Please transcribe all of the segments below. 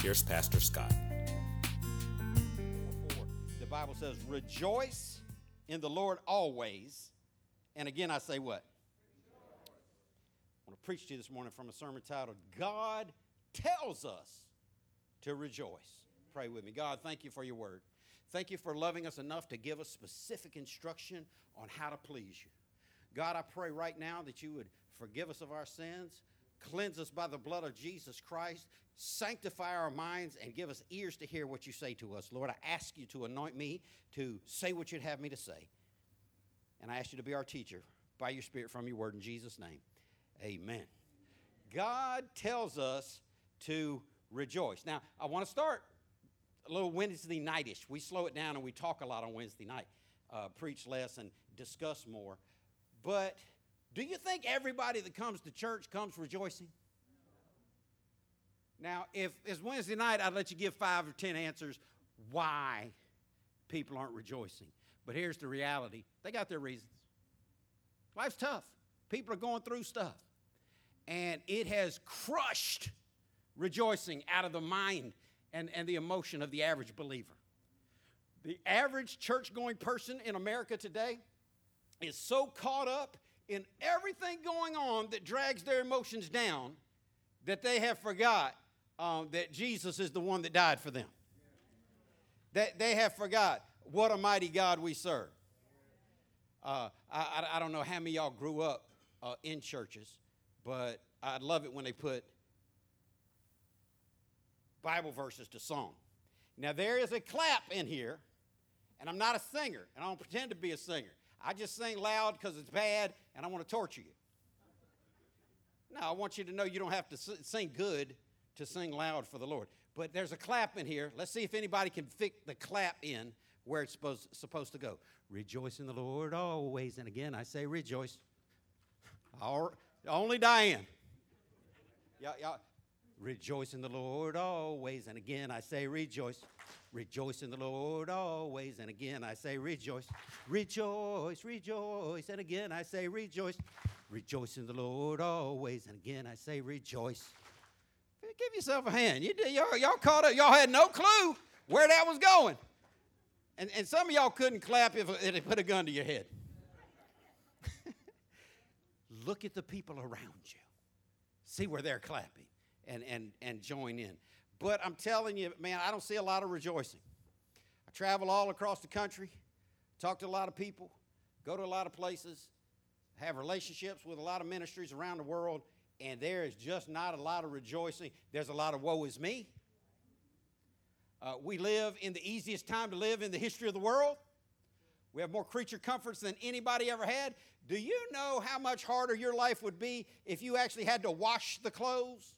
here's Pastor Scott. The Bible says, Rejoice in the Lord always. And again, I say what? I want to preach to you this morning from a sermon titled, God Tells Us to Rejoice. Pray with me. God, thank you for your word. Thank you for loving us enough to give us specific instruction on how to please you. God, I pray right now that you would forgive us of our sins, cleanse us by the blood of Jesus Christ, sanctify our minds, and give us ears to hear what you say to us. Lord, I ask you to anoint me to say what you'd have me to say. And I ask you to be our teacher by your Spirit from your word in Jesus' name. Amen. God tells us to rejoice. Now, I want to start a little Wednesday nightish. We slow it down and we talk a lot on Wednesday night, uh, preach less and discuss more. But do you think everybody that comes to church comes rejoicing? Now, if it's Wednesday night, I'd let you give five or ten answers why people aren't rejoicing. But here's the reality they got their reasons. Life's tough, people are going through stuff. And it has crushed rejoicing out of the mind and, and the emotion of the average believer. The average church going person in America today is so caught up in everything going on that drags their emotions down that they have forgot um, that Jesus is the one that died for them. That they have forgot what a mighty God we serve. Uh, I, I, don't know how many of y'all grew up uh, in churches, but I love it when they put Bible verses to song. Now, there is a clap in here, and I'm not a singer, and I don't pretend to be a singer. I just sing loud because it's bad, and I want to torture you. No, I want you to know you don't have to sing good to sing loud for the Lord. But there's a clap in here. Let's see if anybody can fit the clap in where it's supposed, supposed to go. Rejoice in the Lord always. And again, I say rejoice. Only Diane. Y'all, y'all, rejoice in the Lord always. And again, I say rejoice. Rejoice in the Lord always. And again, I say rejoice. Rejoice, rejoice. And again, I say rejoice. Rejoice in the Lord always. And again, I say rejoice. Give yourself a hand. You, y'all, y'all caught up. Y'all had no clue where that was going. And, and some of y'all couldn't clap if if they put a gun to your head. Look at the people around you. See where they're clapping and, and, and join in. But I'm telling you, man, I don't see a lot of rejoicing. I travel all across the country, talk to a lot of people, go to a lot of places, have relationships with a lot of ministries around the world, and there is just not a lot of rejoicing. There's a lot of woe is me. Uh, we live in the easiest time to live in the history of the world. We have more creature comforts than anybody ever had. Do you know how much harder your life would be if you actually had to wash the clothes?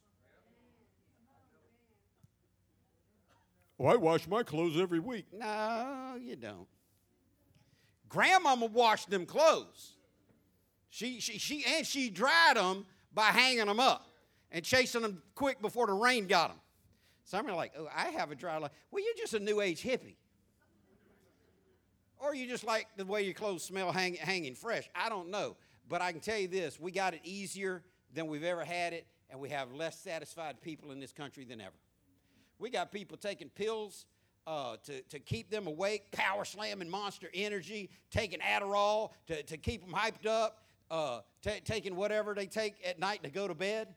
Well, I wash my clothes every week. No, you don't. Grandmama washed them clothes. She, she, she, and she dried them by hanging them up and chasing them quick before the rain got them. Some are like, oh, I have a dry life. Well, you're just a new age hippie. Or you just like the way your clothes smell hang, hanging fresh. I don't know. But I can tell you this we got it easier than we've ever had it, and we have less satisfied people in this country than ever. We got people taking pills uh, to, to keep them awake, power slamming monster energy, taking Adderall to, to keep them hyped up, uh, ta taking whatever they take at night to go to bed.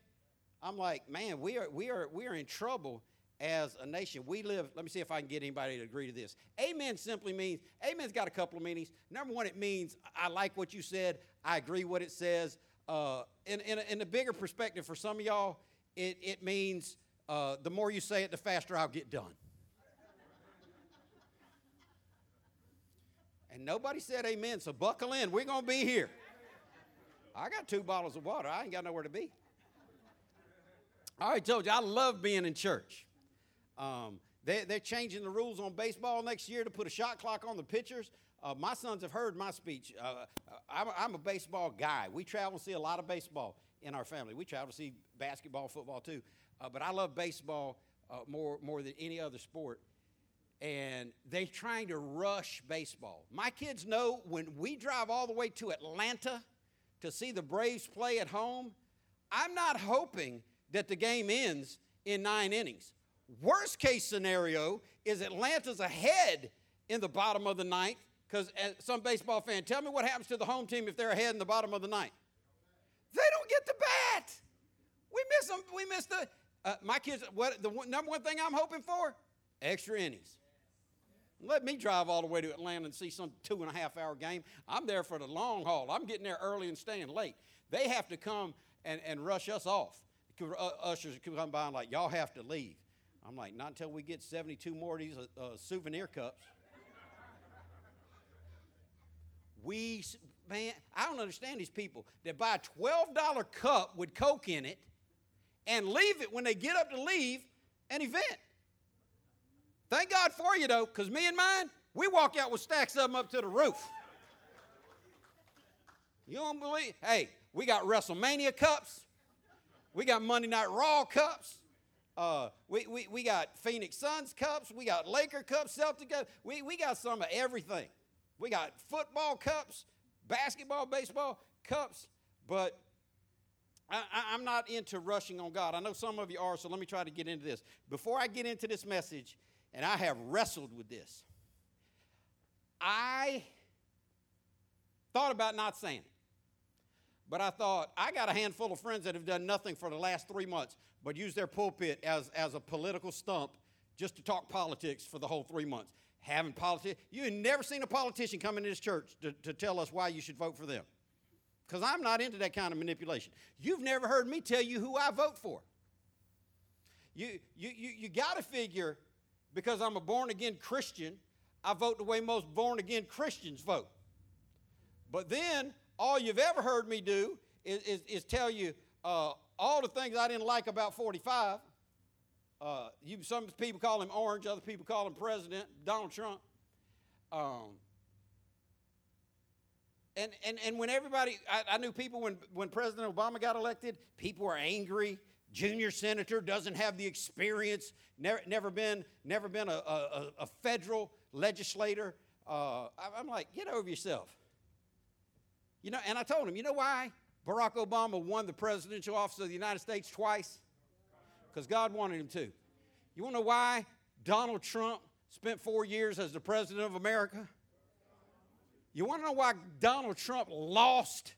I'm like, man, we are, we are, we are in trouble as a nation. We live, let me see if I can get anybody to agree to this. Amen simply means, amen's got a couple of meanings. Number one, it means I like what you said, I agree what it says. Uh, in, in, a, in bigger perspective, for some of y'all, it, it means uh, the more you say it, the faster I'll get done. and nobody said amen, so buckle in. We're going to be here. I got two bottles of water. I ain't got nowhere to be. I already told you, I love being in church. Um, they, they're changing the rules on baseball next year to put a shot clock on the pitchers. Uh, my sons have heard my speech. Uh, I'm, a, I'm a baseball guy. We travel and see a lot of baseball in our family. We travel to see basketball, football too. Uh, but I love baseball uh, more, more than any other sport. And they're trying to rush baseball. My kids know when we drive all the way to Atlanta to see the Braves play at home, I'm not hoping that the game ends in nine innings. Worst case scenario is Atlanta's ahead in the bottom of the ninth because some baseball fan, tell me what happens to the home team if they're ahead in the bottom of the ninth. They don't get the bat. We miss them. We miss the. Uh, my kids. What the number one thing I'm hoping for? Extra innings. Let me drive all the way to Atlanta and see some two and a half hour game. I'm there for the long haul. I'm getting there early and staying late. They have to come and, and rush us off. Uh, ushers come by and like, y'all have to leave. I'm like, not until we get 72 more of these uh, uh, souvenir cups. we, man, I don't understand these people that buy a $12 cup with Coke in it and leave it when they get up to leave an event. Thank God for you, though, because me and mine, we walk out with stacks of them up to the roof. You don't believe? Hey, we got WrestleMania cups. We got Monday Night Raw cups. Uh, we, we, we got Phoenix Suns cups. We got Laker cups, Celtic cups. We, we got some of everything. We got football cups, basketball, baseball cups, but I, am not into rushing on God. I know some of you are, so let me try to get into this. Before I get into this message, and I have wrestled with this, I thought about not saying it. But I thought, I got a handful of friends that have done nothing for the last three months but use their pulpit as, as a political stump just to talk politics for the whole three months. Having politics, you never seen a politician come into this church to, to tell us why you should vote for them. Because I'm not into that kind of manipulation. You've never heard me tell you who I vote for. You, you, you, you got to figure, because I'm a born again Christian, I vote the way most born again Christians vote. But then all you've ever heard me do is, is, is tell you uh, all the things I didn't like about 45. Uh, you, some people call him orange, other people call him president, Donald Trump. Um, and, and, and when everybody, I, I, knew people when, when President Obama got elected, people were angry. Junior senator doesn't have the experience, never, never been, never been a, a, a federal legislator. Uh, I'm like, get over yourself. You know, and I told him, you know why Barack Obama won the presidential office of the United States twice? Because God wanted him to. You want to know why Donald Trump spent four years as the president of America? You want to know why Donald Trump lost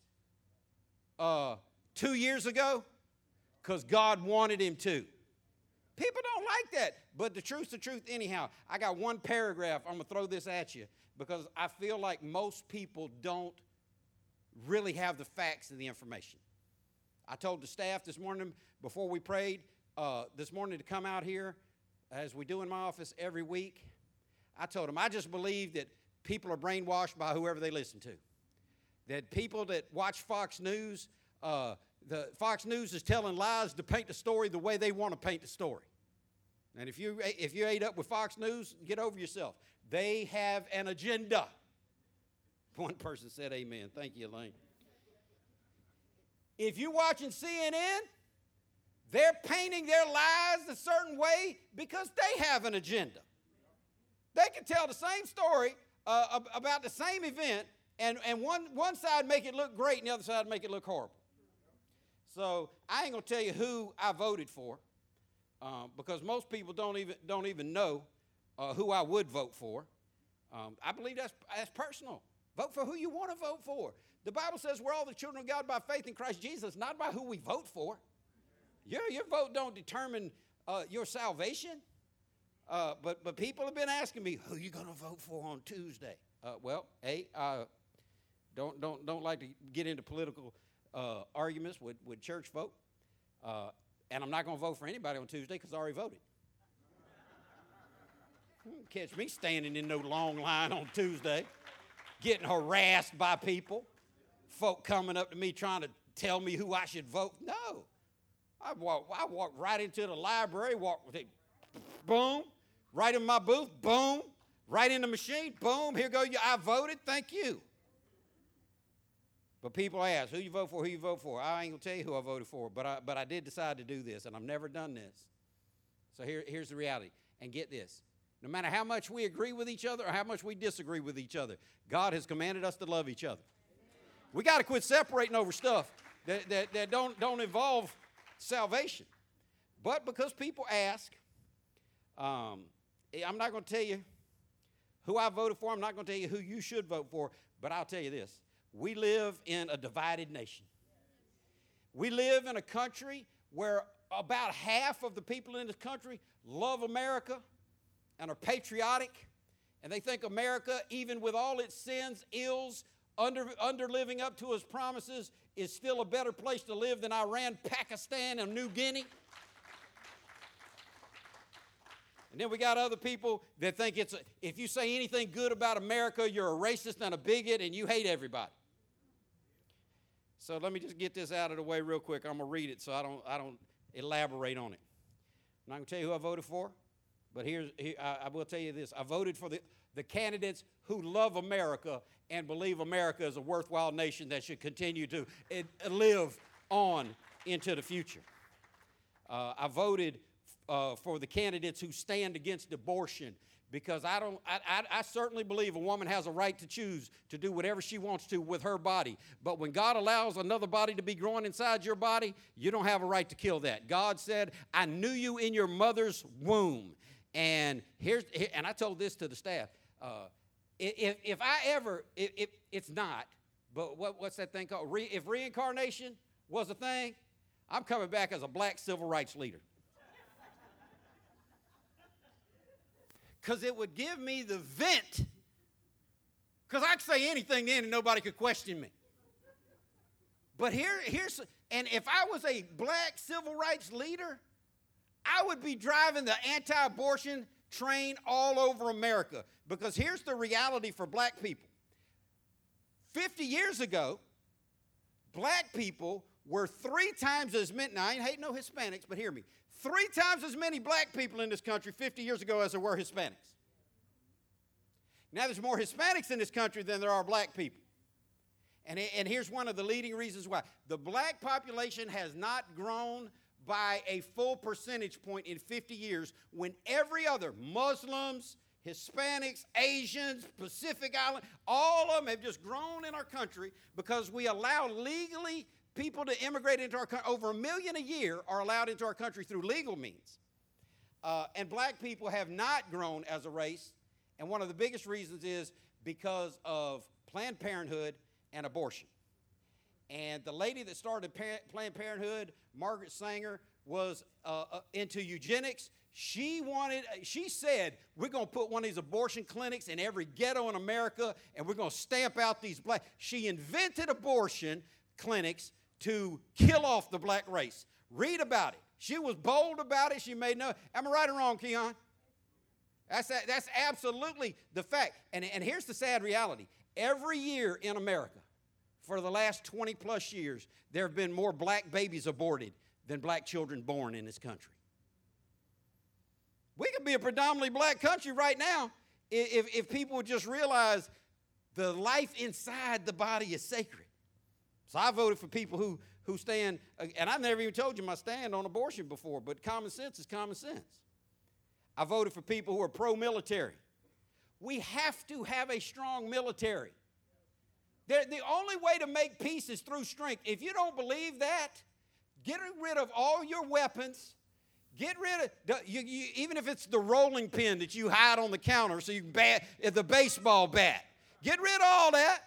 uh, two years ago? Because God wanted him to. People don't like that. But the truth's the truth, anyhow. I got one paragraph. I'm going to throw this at you because I feel like most people don't really have the facts and the information. I told the staff this morning before we prayed uh, this morning to come out here, as we do in my office every week. I told them I just believe that people are brainwashed by whoever they listen to. That people that watch Fox News, uh, the Fox News is telling lies to paint the story the way they want to paint the story. And if you if you ate up with Fox News, get over yourself. They have an agenda. One person said amen. Thank you, Elaine. If you're watching CNN, they're painting their lies a certain way because they have an agenda. They can tell the same story uh, about the same event, and, and one, one side make it look great, and the other side make it look horrible. So I ain't gonna tell you who I voted for, um, because most people don't even don't even know uh, who I would vote for. Um, I believe that's that's personal. Vote for who you want to vote for. The Bible says we're all the children of God by faith in Christ Jesus, not by who we vote for. Your, your vote don't determine uh, your salvation. Uh, but, but people have been asking me, who are you going to vote for on Tuesday? Uh, well, A, I don't, don't, don't like to get into political uh, arguments with, with church folk. Uh, and I'm not going to vote for anybody on Tuesday because I already voted. Catch me standing in no long line on Tuesday getting harassed by people, folk coming up to me trying to tell me who I should vote. No. I walk, I walk right into the library, walk with it, boom. Right in my booth, boom. Right in the machine, boom. Here go you. I voted. Thank you. But people ask, who you vote for, who you vote for. I ain't gonna tell you who I voted for, but I, but I did decide to do this, and I've never done this. So here, here's the reality. And get this. No matter how much we agree with each other or how much we disagree with each other, God has commanded us to love each other. We got to quit separating over stuff that, that, that don't, don't involve salvation. But because people ask, um, I'm not going to tell you who I voted for. I'm not going to tell you who you should vote for. But I'll tell you this we live in a divided nation. We live in a country where about half of the people in this country love America and are patriotic, and they think America, even with all its sins, ills, under, under living up to its promises, is still a better place to live than Iran, Pakistan, and New Guinea. And then we got other people that think it's a, if you say anything good about America, you're a racist and a bigot and you hate everybody. So let me just get this out of the way real quick. I'm gonna read it so I don't I don't elaborate on it. I'm not gonna tell you who I voted for, but here's here, I, I will tell you this: I voted for the the candidates who love America and believe America is a worthwhile nation that should continue to live on into the future. Uh, I voted uh, for the candidates who stand against abortion because I don't I, I, I, certainly believe a woman has a right to choose to do whatever she wants to with her body. But when god allows another body to be growing inside your body you don't have a right to kill that. God said i knew you in your mother's womb. And here's and i told this to the staff uh, if, if i ever if, if it's not but what, what's that thing called? Re, if reincarnation was a thing i'm coming back as a black civil rights leader because it would give me the vent. Because I could say anything then and nobody could question me. But here, here's, and if I was a black civil rights leader, I would be driving the anti abortion train all over America. Because here's the reality for black people 50 years ago, black people were three times as many, now I ain't hating no Hispanics, but hear me. Three times as many black people in this country 50 years ago as there were Hispanics. Now there's more Hispanics in this country than there are black people. And, and here's one of the leading reasons why. The black population has not grown by a full percentage point in 50 years when every other Muslims, Hispanics, Asians, Pacific Island, all of them have just grown in our country because we allow legally people to immigrate into our country. Over a million a year are allowed into our country through legal means. Uh, and black people have not grown as a race. And one of the biggest reasons is because of Planned Parenthood and abortion. And the lady that started Planned Parenthood, Margaret Sanger, was uh, uh, into eugenics. She wanted, she said, we're going to put one of these abortion clinics in every ghetto in America and we're going to stamp out these black. She invented abortion clinics to kill off the black race. Read about it. She was bold about it. She made no. Am I right or wrong, Keon? That's, that's absolutely the fact. And, and here's the sad reality every year in America, for the last 20 plus years, there have been more black babies aborted than black children born in this country. We could be a predominantly black country right now if, if people would just realize the life inside the body is sacred. So I voted for people who, who stand, uh, and I've never even told you my stand on abortion before, but common sense is common sense. I voted for people who are pro military. We have to have a strong military. They're, the only way to make peace is through strength. If you don't believe that, get rid of all your weapons. Get rid of, you, you, even if it's the rolling pin that you hide on the counter so you can bat the baseball bat. Get rid of all that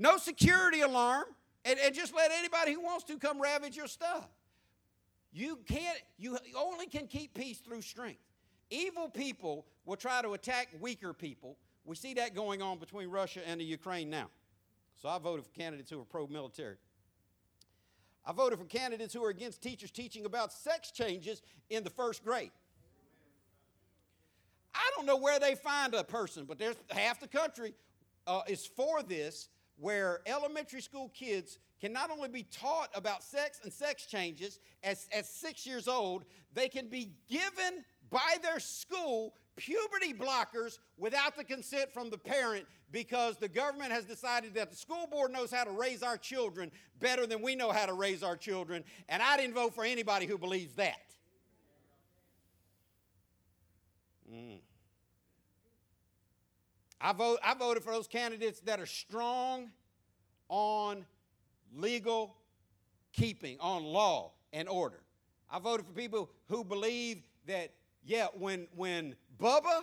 no security alarm, and, and just let anybody who wants to come ravage your stuff. You can't, you only can keep peace through strength. Evil people will try to attack weaker people. We see that going on between Russia and the Ukraine now. So I voted for candidates who are pro military. I voted for candidates who are against teachers teaching about sex changes in the first grade. I don't know where they find a person, but there's half the country uh, is for this, where elementary school kids can not only be taught about sex and sex changes as, as six years old, they can be given by their school puberty blockers without the consent from the parent because the government has decided that the school board knows how to raise our children better than we know how to raise our children. And I didn't vote for anybody who believes that. Mm. I, vote, I voted for those candidates that are strong on legal keeping, on law and order. I voted for people who believe that, yeah, when, when Bubba,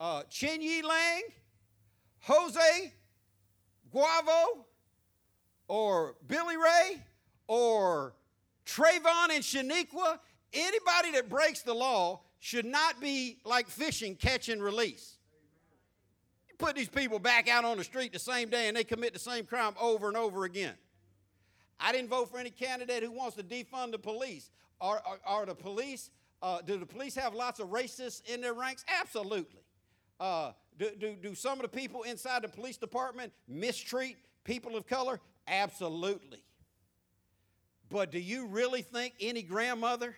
uh, Chin-Yi Lang, Jose Guavo, or Billy Ray, or Trayvon and Shaniqua, anybody that breaks the law should not be like fishing, catch and release. Put these people back out on the street the same day and they commit the same crime over and over again. I didn't vote for any candidate who wants to defund the police. Are, are, are the police, uh, do the police have lots of racists in their ranks? Absolutely. Uh, do, do, do some of the people inside the police department mistreat people of color? Absolutely. But do you really think any grandmother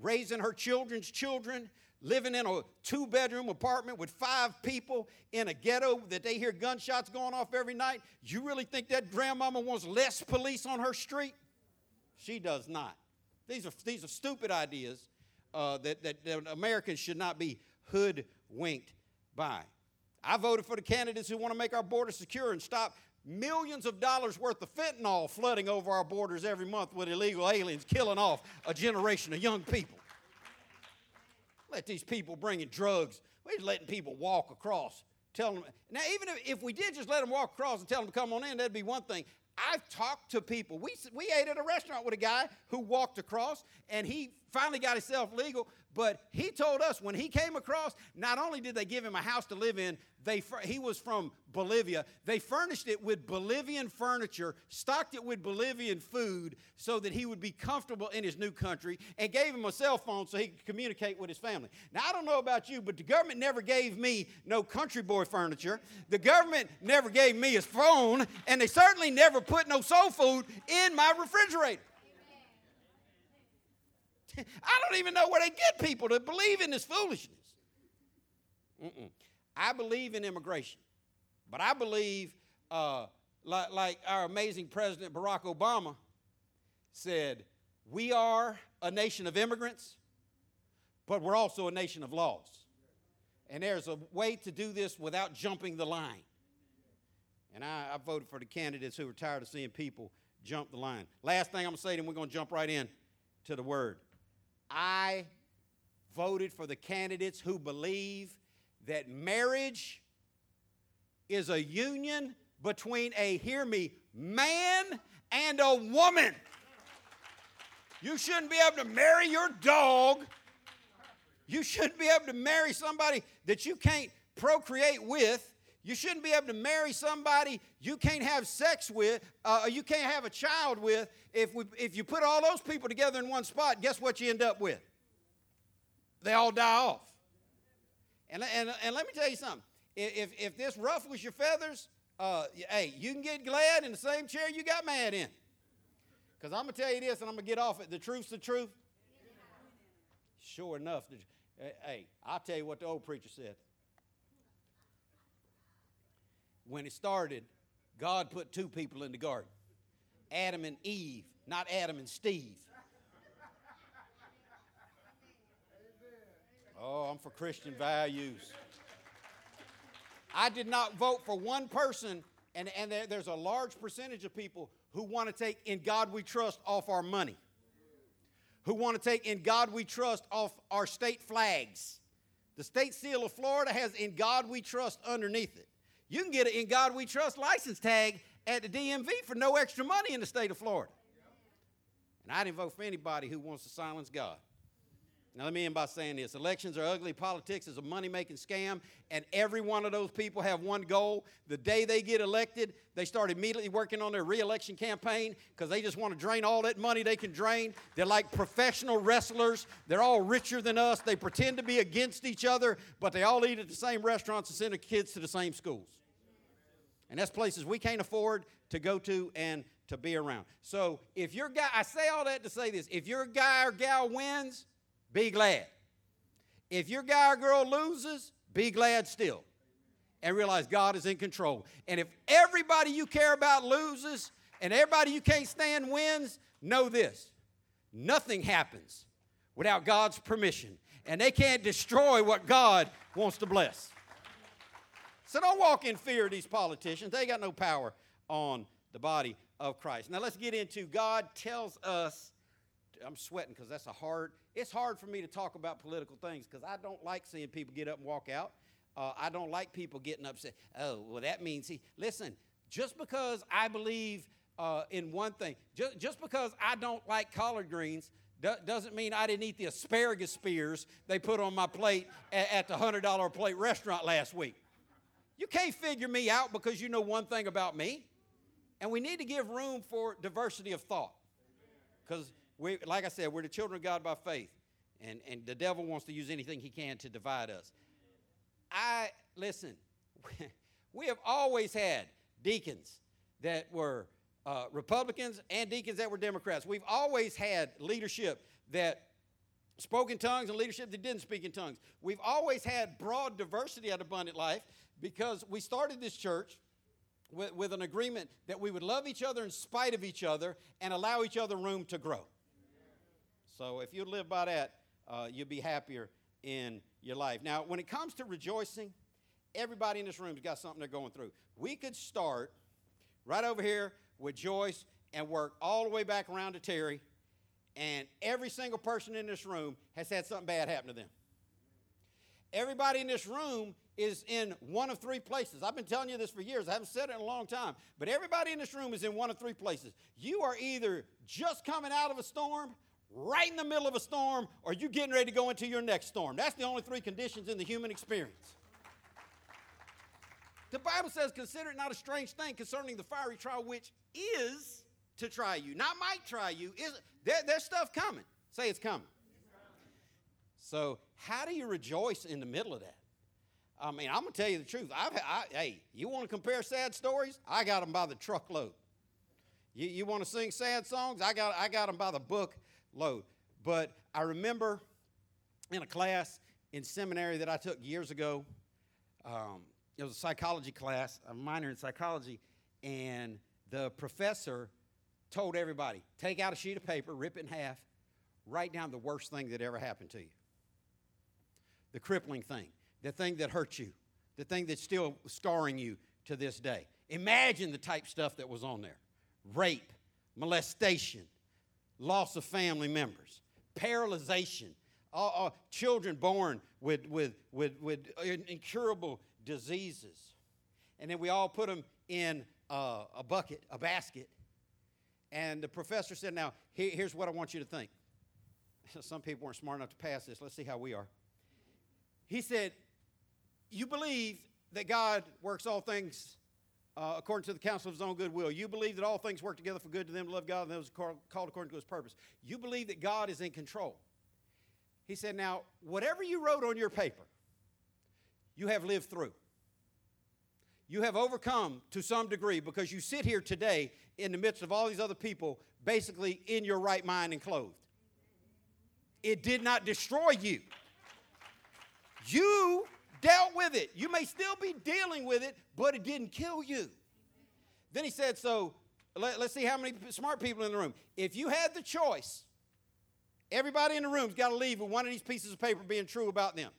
raising her children's children, living in a two bedroom apartment with five people in a ghetto that they hear gunshots going off every night, you really think that grandmama wants less police on her street? She does not. These are, these are stupid ideas uh, that, that, that Americans should not be hoodwinked by. I voted for the candidates who want to make our border secure and stop millions of dollars worth of fentanyl flooding over our borders every month with illegal aliens killing off a generation of young people. Let these people bringing drugs, we're just letting people walk across. Tell them, now, even if, if we did just let them walk across and tell them to come on in, that'd be one thing. I've talked to people. We, we ate at a restaurant with a guy who walked across, and he finally got himself legal. But he told us when he came across, not only did they give him a house to live in, they, he was from Bolivia. They furnished it with Bolivian furniture, stocked it with Bolivian food so that he would be comfortable in his new country, and gave him a cell phone so he could communicate with his family. Now, I don't know about you, but the government never gave me no country boy furniture. The government never gave me his phone, and they certainly never put no soul food in my refrigerator. I don't even know where they get people to believe in this foolishness. Mm-mm. I believe in immigration, but I believe, uh, like, like our amazing President Barack Obama said, we are a nation of immigrants, but we're also a nation of laws. And there's a way to do this without jumping the line. And I, I voted for the candidates who are tired of seeing people jump the line. Last thing I'm going to say, then we're going to jump right in to the word. I voted for the candidates who believe that marriage is a union between a, hear me, man and a woman. You shouldn't be able to marry your dog. You shouldn't be able to marry somebody that you can't procreate with. You shouldn't be able to marry somebody you can't have sex with, uh, you can't have a child with. If, we, if you put all those people together in one spot, guess what you end up with? They all die off. And, and, and let me tell you something. If, if this ruffles your feathers, uh, hey, you can get glad in the same chair you got mad in. Because I'm going to tell you this, and I'm going to get off it. The truth's the truth. Sure enough. Hey, I'll tell you what the old preacher said when it started, God put two people in the garden Adam and Eve, not Adam and Steve. Oh, I'm for Christian values. I did not vote for one person, and, and there, there's a large percentage of people who want to take In God We Trust off our money, who want to take In God We Trust off our state flags. The state seal of Florida has In God We Trust underneath it. You can get an In God We Trust license tag at the DMV for no extra money in the state of Florida. And I didn't vote for anybody who wants to silence God. Now, let me end by saying this elections are ugly, politics is a money making scam, and every one of those people have one goal. The day they get elected, they start immediately working on their reelection campaign because they just want to drain all that money they can drain. They're like professional wrestlers, they're all richer than us. They pretend to be against each other, but they all eat at the same restaurants and send their kids to the same schools. And that's places we can't afford to go to and to be around. So if your guy, I say all that to say this if your guy or gal wins, be glad. If your guy or girl loses, be glad still and realize God is in control. And if everybody you care about loses and everybody you can't stand wins, know this nothing happens without God's permission. And they can't destroy what God wants to bless. So don't walk in fear of these politicians. They got no power on the body of Christ. Now let's get into God tells us I'm sweating because that's a hard it's hard for me to talk about political things because I don't like seeing people get up and walk out. Uh, I don't like people getting upset. Oh, well, that means he. Listen, just because I believe uh, in one thing, just, just because I don't like collard greens, do, doesn't mean I didn't eat the asparagus spears they put on my plate at, at the $100 plate restaurant last week. You can't figure me out because you know one thing about me. And we need to give room for diversity of thought. Because, we, like I said, we're the children of God by faith. And, and the devil wants to use anything he can to divide us. I, listen, we have always had deacons that were uh, Republicans and deacons that were Democrats. We've always had leadership that spoke in tongues and leadership that didn't speak in tongues. We've always had broad diversity at Abundant Life because we started this church with, with an agreement that we would love each other in spite of each other and allow each other room to grow. So if you live by that, uh, you'll be happier in your life. Now, when it comes to rejoicing, everybody in this room has got something they're going through. We could start right over here with Joyce and work all the way back around to Terry, and every single person in this room has had something bad happen to them. Everybody in this room is in one of three places. I've been telling you this for years. I haven't said it in a long time. But everybody in this room is in one of three places. You are either just coming out of a storm, right in the middle of a storm, or you getting ready to go into your next storm. That's the only three conditions in the human experience. The Bible says, Consider it not a strange thing concerning the fiery trial, which is to try you. Not might try you. Is there, there's stuff coming. Say it's coming. So, how do you rejoice in the middle of that? I mean, I'm gonna tell you the truth. I've, I, hey, you want to compare sad stories? I got them by the truckload. You, you want to sing sad songs? I got, I got them by the book load. But I remember in a class in seminary that I took years ago. Um, it was a psychology class, a minor in psychology, and the professor told everybody take out a sheet of paper, rip it in half, write down the worst thing that ever happened to you. The crippling thing, the thing that hurt you, the thing that's still scarring you to this day. Imagine the type stuff that was on there rape, molestation, loss of family members, paralyzation, uh, uh, children born with, with, with, with incurable diseases. And then we all put them in uh, a bucket, a basket. And the professor said, Now, here, here's what I want you to think. Some people weren't smart enough to pass this. Let's see how we are. He said, You believe that God works all things uh, according to the counsel of his own good will. You believe that all things work together for good to them to love God and those called according to his purpose. You believe that God is in control. He said, Now, whatever you wrote on your paper, you have lived through. You have overcome to some degree because you sit here today in the midst of all these other people, basically in your right mind and clothed. It did not destroy you. You dealt with it. You may still be dealing with it, but it didn't kill you. Then he said, So let, us see how many smart people in the room. If you had the choice, everybody in the room's got to leave with one of these pieces of paper being true about them.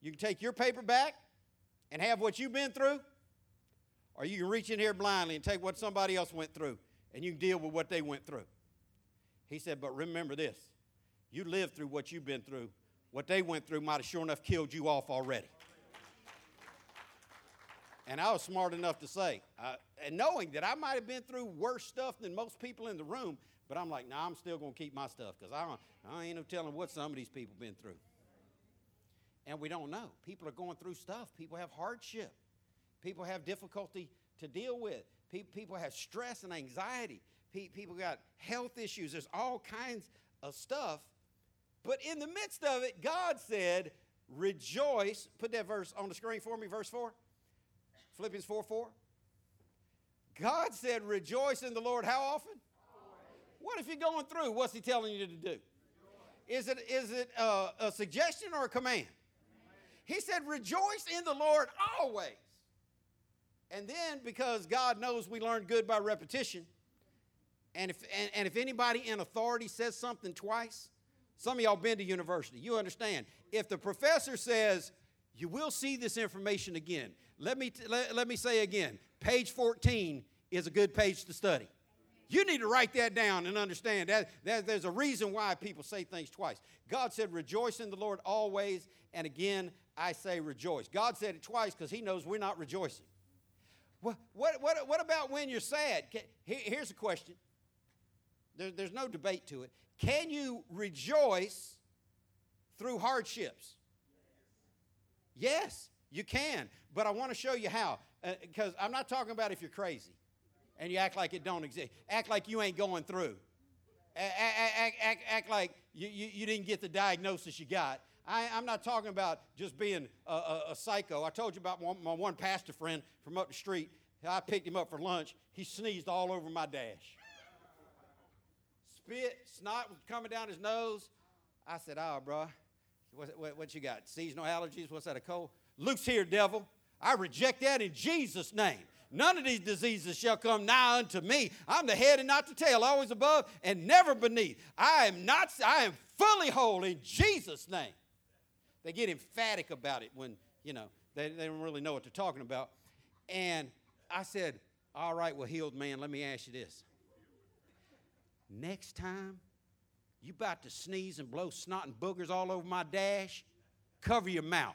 You can take your paper back and have what you've been through, or you can reach in here blindly and take what somebody else went through and you can deal with what they went through. He said, But remember this you lived through what you've been through. What they went through might have sure enough killed you off already. And I was smart enough to say, uh, and knowing that I might have been through worse stuff than most people in the room, but I'm like, nah, I'm still going to keep my stuff because I, I ain't no telling what some of these people been through and we don't know. People are going through stuff. People have hardship. People have difficulty to deal with. People have stress and anxiety. People got health issues. There's all kinds of stuff. But in the midst of it, God said, Rejoice. Put that verse on the screen for me, verse 4. Philippians 4 4. God said, Rejoice in the Lord how often? What if you're going through? What's He telling you to do? Is it, is it a, a suggestion or a command? He said, Rejoice in the Lord always. And then, because God knows we learn good by repetition, and if, and, and if anybody in authority says something twice, some of y'all been to university, you understand. If the professor says, You will see this information again, let me, t- let, let me say again page 14 is a good page to study. You need to write that down and understand that, that there's a reason why people say things twice. God said, Rejoice in the Lord always. And again, I say rejoice. God said it twice because He knows we're not rejoicing. What, what, what, what about when you're sad? Here's a question. There, there's no debate to it. Can you rejoice through hardships? Yes, you can. But I want to show you how. Because uh, I'm not talking about if you're crazy and you act like it don't exist. Act like you ain't going through. Act, act, act, act like you, you, you, didn't get the diagnosis you got. I, am not talking about just being a, a, a psycho. I told you about my, my one pastor friend from up the street. I picked him up for lunch. He sneezed all over my dash. Spit, snot was coming down his nose. I said, ah, oh, bro, what, what, what you got? Seasonal allergies? What's that, a cold? Luke's here, devil. I reject that in Jesus' name. None of these diseases shall come nigh unto me. I'm the head and not the tail, always above and never beneath. I am not, I am fully whole in Jesus' name. They get emphatic about it when, you know, they, they don't really know what they're talking about. And I said, All right, well, healed man, let me ask you this. Next time you about to sneeze and blow snot and boogers all over my dash, cover your mouth.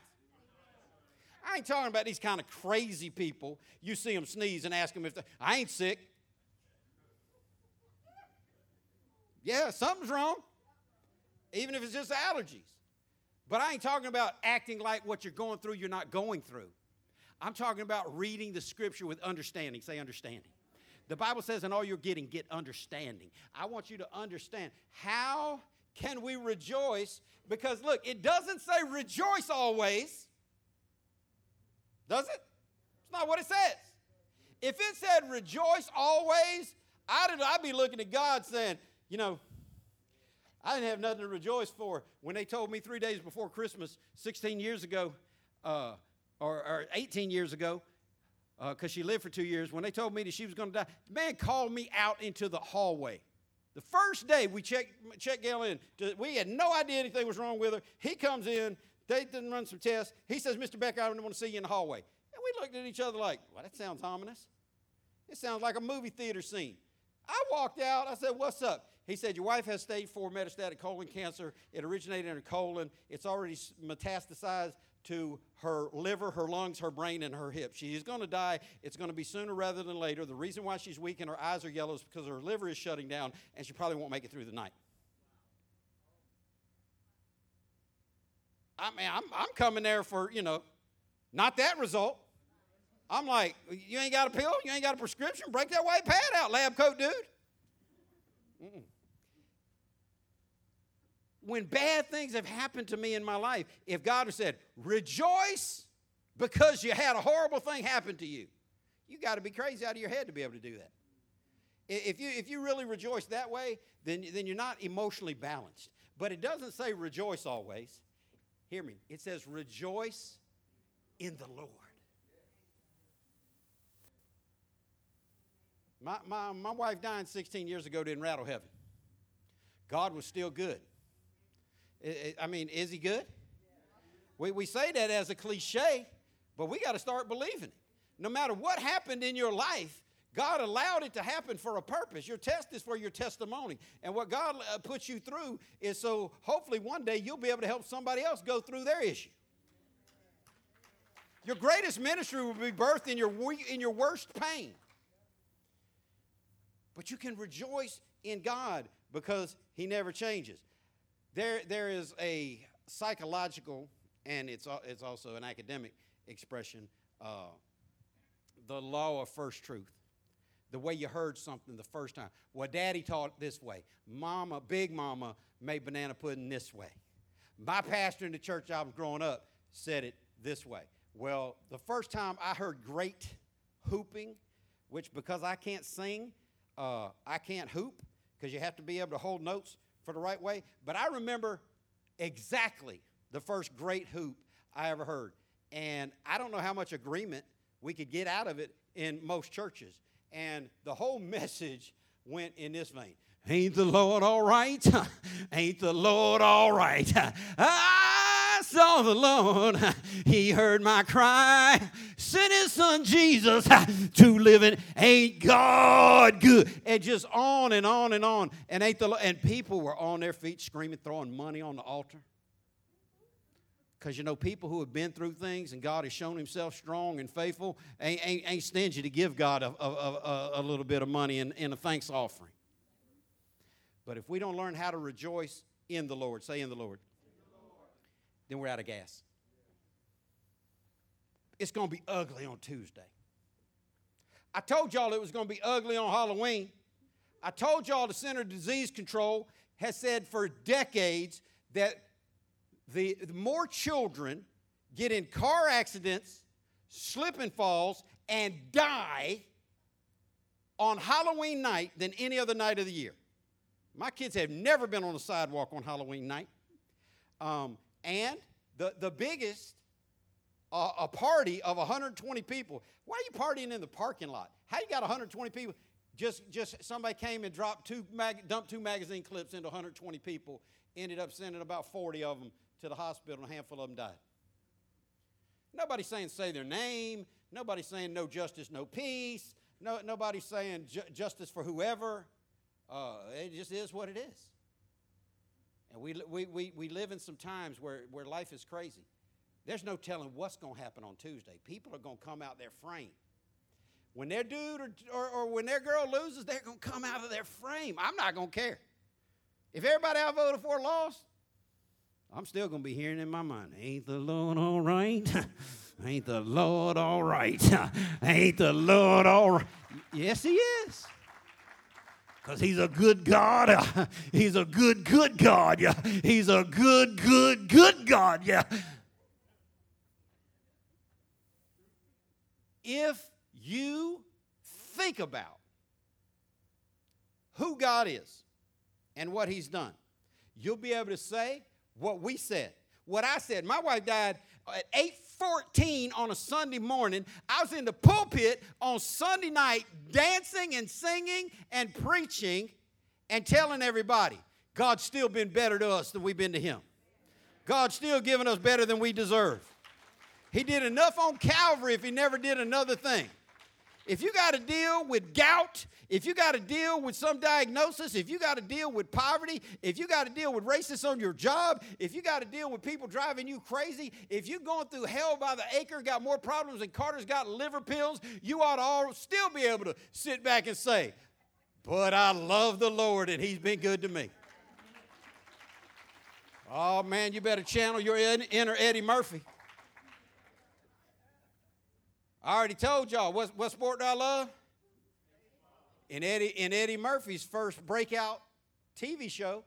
I ain't talking about these kind of crazy people. You see them sneeze and ask them if they, I ain't sick. Yeah, something's wrong, even if it's just allergies. But I ain't talking about acting like what you're going through, you're not going through. I'm talking about reading the scripture with understanding. Say understanding. The Bible says, in all you're getting, get understanding. I want you to understand how can we rejoice? Because look, it doesn't say rejoice always. Does it? It's not what it says. If it said rejoice always, I'd, I'd be looking at God saying, you know, I didn't have nothing to rejoice for. When they told me three days before Christmas, 16 years ago, uh, or, or, 18 years ago, because uh, she lived for two years, when they told me that she was going to die, the man called me out into the hallway. The first day we checked, checked Gail in, we had no idea anything was wrong with her. He comes in, they didn't run some tests. He says, Mr. Becker, I want to see you in the hallway. And we looked at each other like, well, that sounds ominous. It sounds like a movie theater scene. I walked out. I said, What's up? He said, Your wife has stage four metastatic colon cancer. It originated in her colon. It's already metastasized to her liver, her lungs, her brain, and her hips. She is going to die. It's going to be sooner rather than later. The reason why she's weak and her eyes are yellow is because her liver is shutting down, and she probably won't make it through the night. I mean, I'm, I'm coming there for, you know, not that result. I'm like, you ain't got a pill? You ain't got a prescription? Break that white pad out, lab coat dude. Mm-mm. When bad things have happened to me in my life, if God has said, rejoice because you had a horrible thing happen to you, you got to be crazy out of your head to be able to do that. If you, if you really rejoice that way, then, then you're not emotionally balanced. But it doesn't say rejoice always. Hear me. It says, rejoice in the Lord. My, my, my wife dying 16 years ago didn't rattle heaven. God was still good. I mean, is he good? We, we say that as a cliche, but we got to start believing it. No matter what happened in your life, God allowed it to happen for a purpose. Your test is for your testimony. And what God uh, puts you through is so hopefully one day you'll be able to help somebody else go through their issue. Your greatest ministry will be birthed in your, in your worst pain. But you can rejoice in God because He never changes. There, there is a psychological, and it's, it's also an academic expression, uh, the law of first truth the way you heard something the first time. Well, daddy taught this way. Mama, big mama, made banana pudding this way. My pastor in the church I was growing up said it this way. Well, the first time I heard great hooping, which because I can't sing, uh, I can't hoop because you have to be able to hold notes for the right way. But I remember exactly the first great hoop I ever heard. And I don't know how much agreement we could get out of it in most churches. And the whole message went in this vein Ain't the Lord all right? Ain't the Lord all right? I saw the Lord. He heard my cry. Sent his son Jesus to live in. Ain't God good? And just on and on and on. And ain't the and people were on their feet screaming, throwing money on the altar. Because you know, people who have been through things and God has shown Himself strong and faithful ain't, ain't, ain't stingy to give God a, a, a, a little bit of money in, in a thanks offering. But if we don't learn how to rejoice in the Lord, say in the Lord, then we're out of gas. It's going to be ugly on Tuesday. I told y'all it was going to be ugly on Halloween. I told y'all the Center of Disease Control has said for decades that the, the more children get in car accidents, slip and falls, and die on Halloween night than any other night of the year. My kids have never been on the sidewalk on Halloween night. Um, and the, the biggest, uh, a party of 120 people. Why are you partying in the parking lot? How you got 120 people? Just, just somebody came and dropped two, mag, dumped two magazine clips into 120 people. Ended up sending about 40 of them to the hospital, and a handful of them died. Nobody's saying say their name. Nobody's saying no justice, no peace. No, nobody's saying ju- justice for whoever. Uh, it just is what it is. And we, we, we, we live in some times where, where life is crazy. There's no telling what's going to happen on Tuesday. People are going to come out their frame. When their dude or, or, or when their girl loses, they're going to come out of their frame. I'm not going to care. If everybody I voted for lost, I'm still going to be hearing in my mind, ain't the Lord all right? ain't the Lord all right? ain't the Lord all right? Yes, He is. Because he's a good God. He's a good, good God. Yeah. He's a good, good, good God. Yeah. If you think about who God is and what he's done, you'll be able to say what we said. What I said. My wife died at 8:14 on a Sunday morning. I was in the pulpit on Sunday night dancing and singing and preaching and telling everybody, God's still been better to us than we've been to him. God's still giving us better than we deserve. He did enough on Calvary if he never did another thing. If you got to deal with gout, if you got to deal with some diagnosis, if you got to deal with poverty, if you got to deal with racists on your job, if you got to deal with people driving you crazy, if you're going through hell by the acre, got more problems than Carter's got liver pills, you ought to all still be able to sit back and say, But I love the Lord and He's been good to me. Oh man, you better channel your inner Eddie Murphy. I already told y'all what, what sport do I love? In Eddie, in Eddie Murphy's first breakout TV show,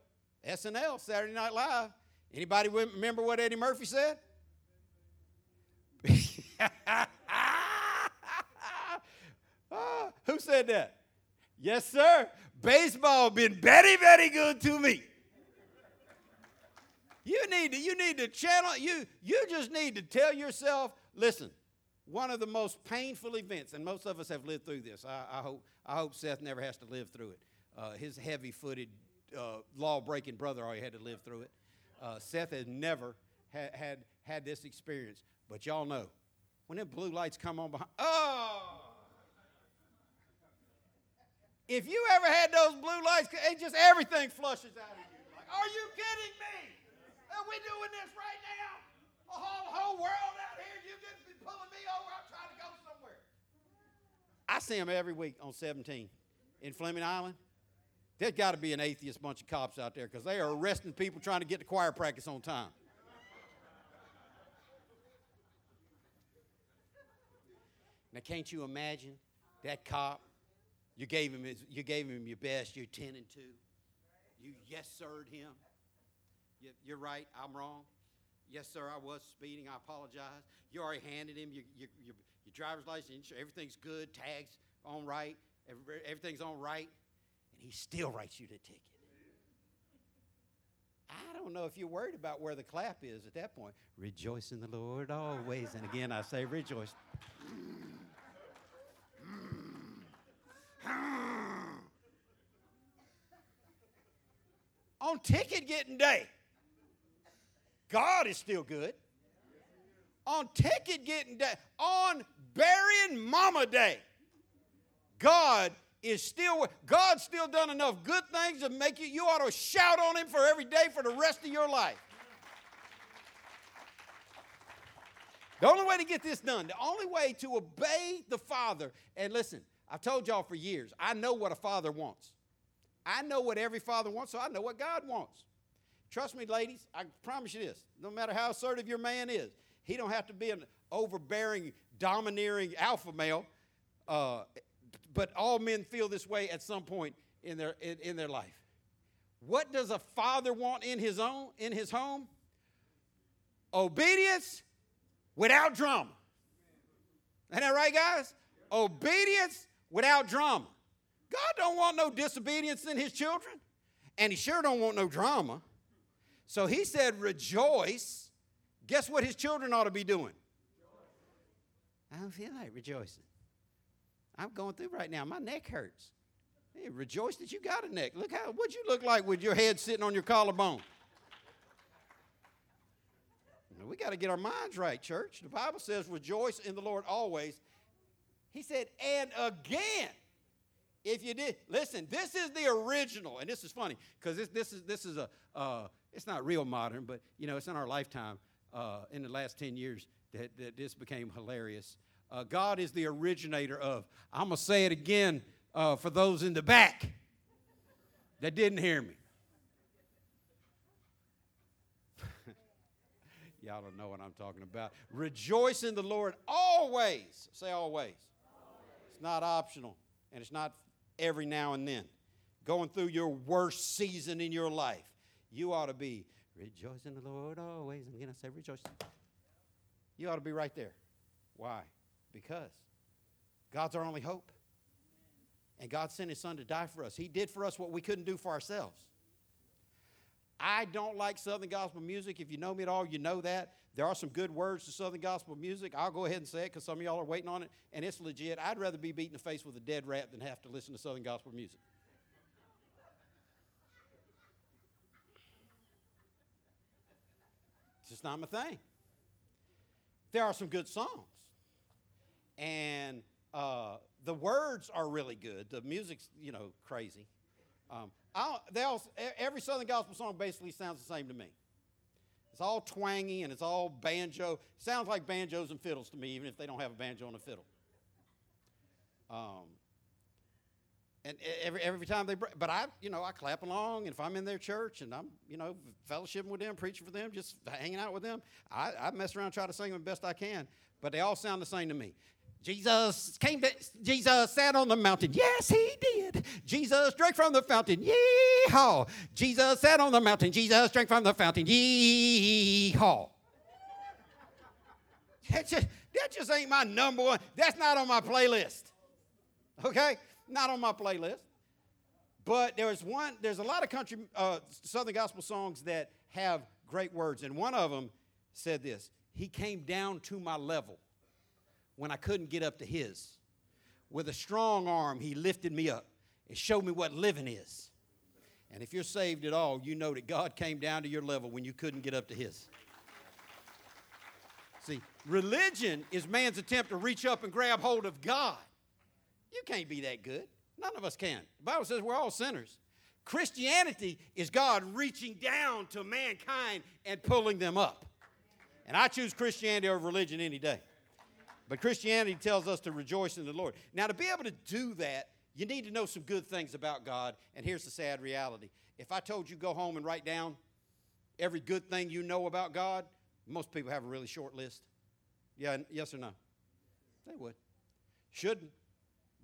SNL, Saturday Night Live. Anybody remember what Eddie Murphy said? who said that? Yes, sir. Baseball been very, very good to me. You need to, you need to channel, you, you just need to tell yourself, listen, one of the most painful events, and most of us have lived through this. I, I hope, I hope Seth never has to live through it. Uh, his heavy footed, uh, law breaking brother already had to live through it. Uh, Seth has never ha- had, had this experience. But y'all know, when them blue lights come on behind, oh! If you ever had those blue lights, it just everything flushes out of you. Like, are you kidding me? Are we doing this right now? A whole, whole world out here, pulling me over. I'm trying to go somewhere. I see them every week on 17 in Fleming Island. There's got to be an atheist bunch of cops out there because they are arresting people trying to get to choir practice on time. Now, can't you imagine that cop? You gave him his, you gave him your best. You're ten and two. You yes sirred him. You, you're right. I'm wrong. Yes, sir. I was speeding. I apologize. You already handed him your, your, your, your driver's license. Everything's good. Tags on right. Every, everything's on right. And he still writes you the ticket. I don't know if you're worried about where the clap is at that point. Rejoice in the Lord always. And again, I say rejoice. On ticket getting day, God is still good. On ticket getting day, on burying mama day, God is still God's still done enough good things to make you you ought to shout on him for every day for the rest of your life. The only way to get this done, the only way to obey the Father, and listen, I've told y'all for years, I know what a father wants. I know what every father wants, so I know what God wants. Trust me, ladies, I promise you this. No matter how assertive your man is, he don't have to be an overbearing, domineering alpha male. Uh, but all men feel this way at some point in their, in, in their life. What does a father want in his own in his home? Obedience without drama. Ain't that right, guys? Obedience without drama. God don't want no disobedience in his children, and he sure don't want no drama. So he said, rejoice. Guess what his children ought to be doing? I don't feel like rejoicing. I'm going through right now. My neck hurts. Hey, rejoice that you got a neck. Look how what'd you look like with your head sitting on your collarbone? Now, we got to get our minds right, church. The Bible says, rejoice in the Lord always. He said, and again. If you did, listen, this is the original, and this is funny because this, this is this is a uh, it's not real modern, but you know it's in our lifetime. Uh, in the last ten years, that, that this became hilarious. Uh, God is the originator of. I'm gonna say it again uh, for those in the back that didn't hear me. Y'all don't know what I'm talking about. Rejoice in the Lord always. Say always. always. It's not optional, and it's not every now and then. Going through your worst season in your life, you ought to be rejoice in the Lord always. I'm going to say rejoice. You ought to be right there. Why? Because God's our only hope. And God sent His Son to die for us. He did for us what we couldn't do for ourselves. I don't like Southern gospel music. If you know me at all, you know that. There are some good words to Southern gospel music. I'll go ahead and say it because some of y'all are waiting on it, and it's legit. I'd rather be beaten in the face with a dead rat than have to listen to Southern gospel music. It's just not my thing. There are some good songs, and uh, the words are really good. The music's, you know, crazy. Um, they all, every Southern gospel song basically sounds the same to me. It's all twangy and it's all banjo. Sounds like banjos and fiddles to me, even if they don't have a banjo and a fiddle. Um, and every, every time they, but I, you know, I clap along, and if I'm in their church and I'm, you know, fellowshipping with them, preaching for them, just hanging out with them, I, I mess around, try to sing them the best I can. But they all sound the same to me. Jesus came to, Jesus sat on the mountain. Yes, he did. Jesus drank from the fountain. Yeehaw. Jesus sat on the mountain. Jesus drank from the fountain. Yeehaw. That just, that just ain't my number one. That's not on my playlist. Okay? Not on my playlist. But there's one, there's a lot of country, uh, Southern gospel songs that have great words. And one of them said this He came down to my level when I couldn't get up to his. With a strong arm, he lifted me up and showed me what living is. And if you're saved at all, you know that God came down to your level when you couldn't get up to his. See, religion is man's attempt to reach up and grab hold of God. You can't be that good. None of us can. The Bible says we're all sinners. Christianity is God reaching down to mankind and pulling them up. And I choose Christianity over religion any day. But Christianity tells us to rejoice in the Lord. Now, to be able to do that, you need to know some good things about God. And here's the sad reality if I told you go home and write down every good thing you know about God, most people have a really short list. Yeah, yes or no? They would. Shouldn't,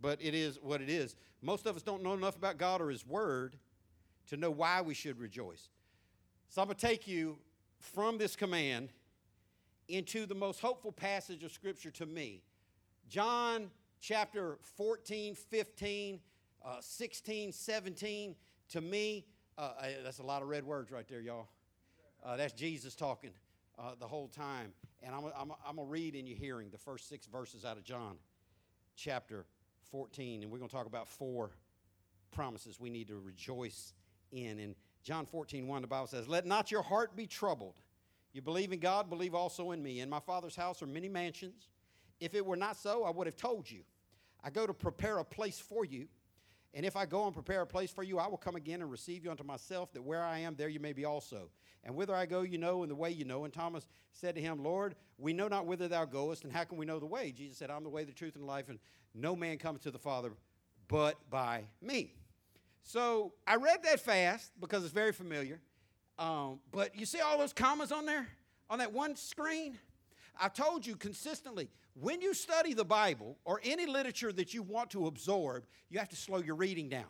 but it is what it is. Most of us don't know enough about God or His Word to know why we should rejoice. So I'm going to take you from this command into the most hopeful passage of Scripture to me. John chapter 14, 15, uh, 16, 17. To me, uh, that's a lot of red words right there, y'all. Uh, that's Jesus talking uh, the whole time. And I'm, I'm, I'm going to read in your hearing the first six verses out of John chapter 14. And we're going to talk about four promises we need to rejoice in. In John 14, 1, the Bible says, Let not your heart be troubled. You believe in God, believe also in me. In my Father's house are many mansions. If it were not so, I would have told you. I go to prepare a place for you. And if I go and prepare a place for you, I will come again and receive you unto myself, that where I am, there you may be also. And whither I go, you know, and the way you know. And Thomas said to him, Lord, we know not whither thou goest, and how can we know the way? Jesus said, I'm the way, the truth, and life, and no man cometh to the Father but by me. So I read that fast because it's very familiar. Um, but you see all those commas on there, on that one screen? I told you consistently when you study the Bible or any literature that you want to absorb, you have to slow your reading down.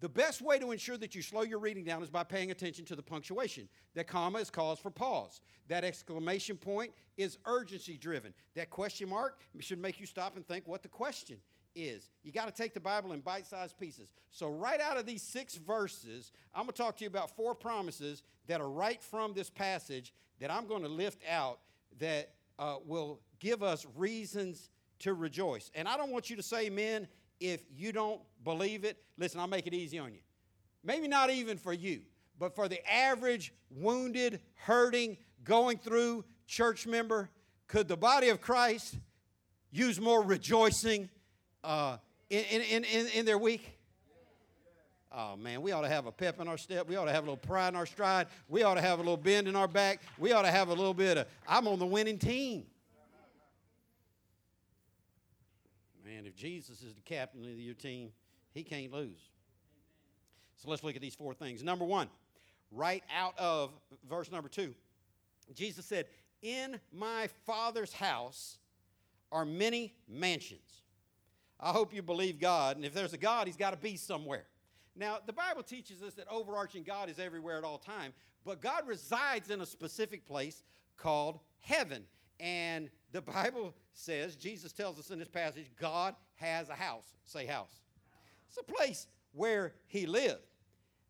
The best way to ensure that you slow your reading down is by paying attention to the punctuation. That comma is cause for pause. That exclamation point is urgency driven. That question mark should make you stop and think what the question is. You got to take the Bible in bite sized pieces. So, right out of these six verses, I'm going to talk to you about four promises that are right from this passage that I'm going to lift out that uh, will give us reasons to rejoice. And I don't want you to say amen if you don't believe it. Listen, I'll make it easy on you. Maybe not even for you, but for the average wounded, hurting, going through church member, could the body of Christ use more rejoicing uh, in, in, in, in their week? Oh man, we ought to have a pep in our step. We ought to have a little pride in our stride. We ought to have a little bend in our back. We ought to have a little bit of, I'm on the winning team. Man, if Jesus is the captain of your team, he can't lose. So let's look at these four things. Number one, right out of verse number two, Jesus said, In my Father's house are many mansions. I hope you believe God, and if there's a God, he's got to be somewhere. Now, the Bible teaches us that overarching God is everywhere at all time, but God resides in a specific place called heaven. And the Bible says, Jesus tells us in this passage, God has a house. Say house. It's a place where he lived.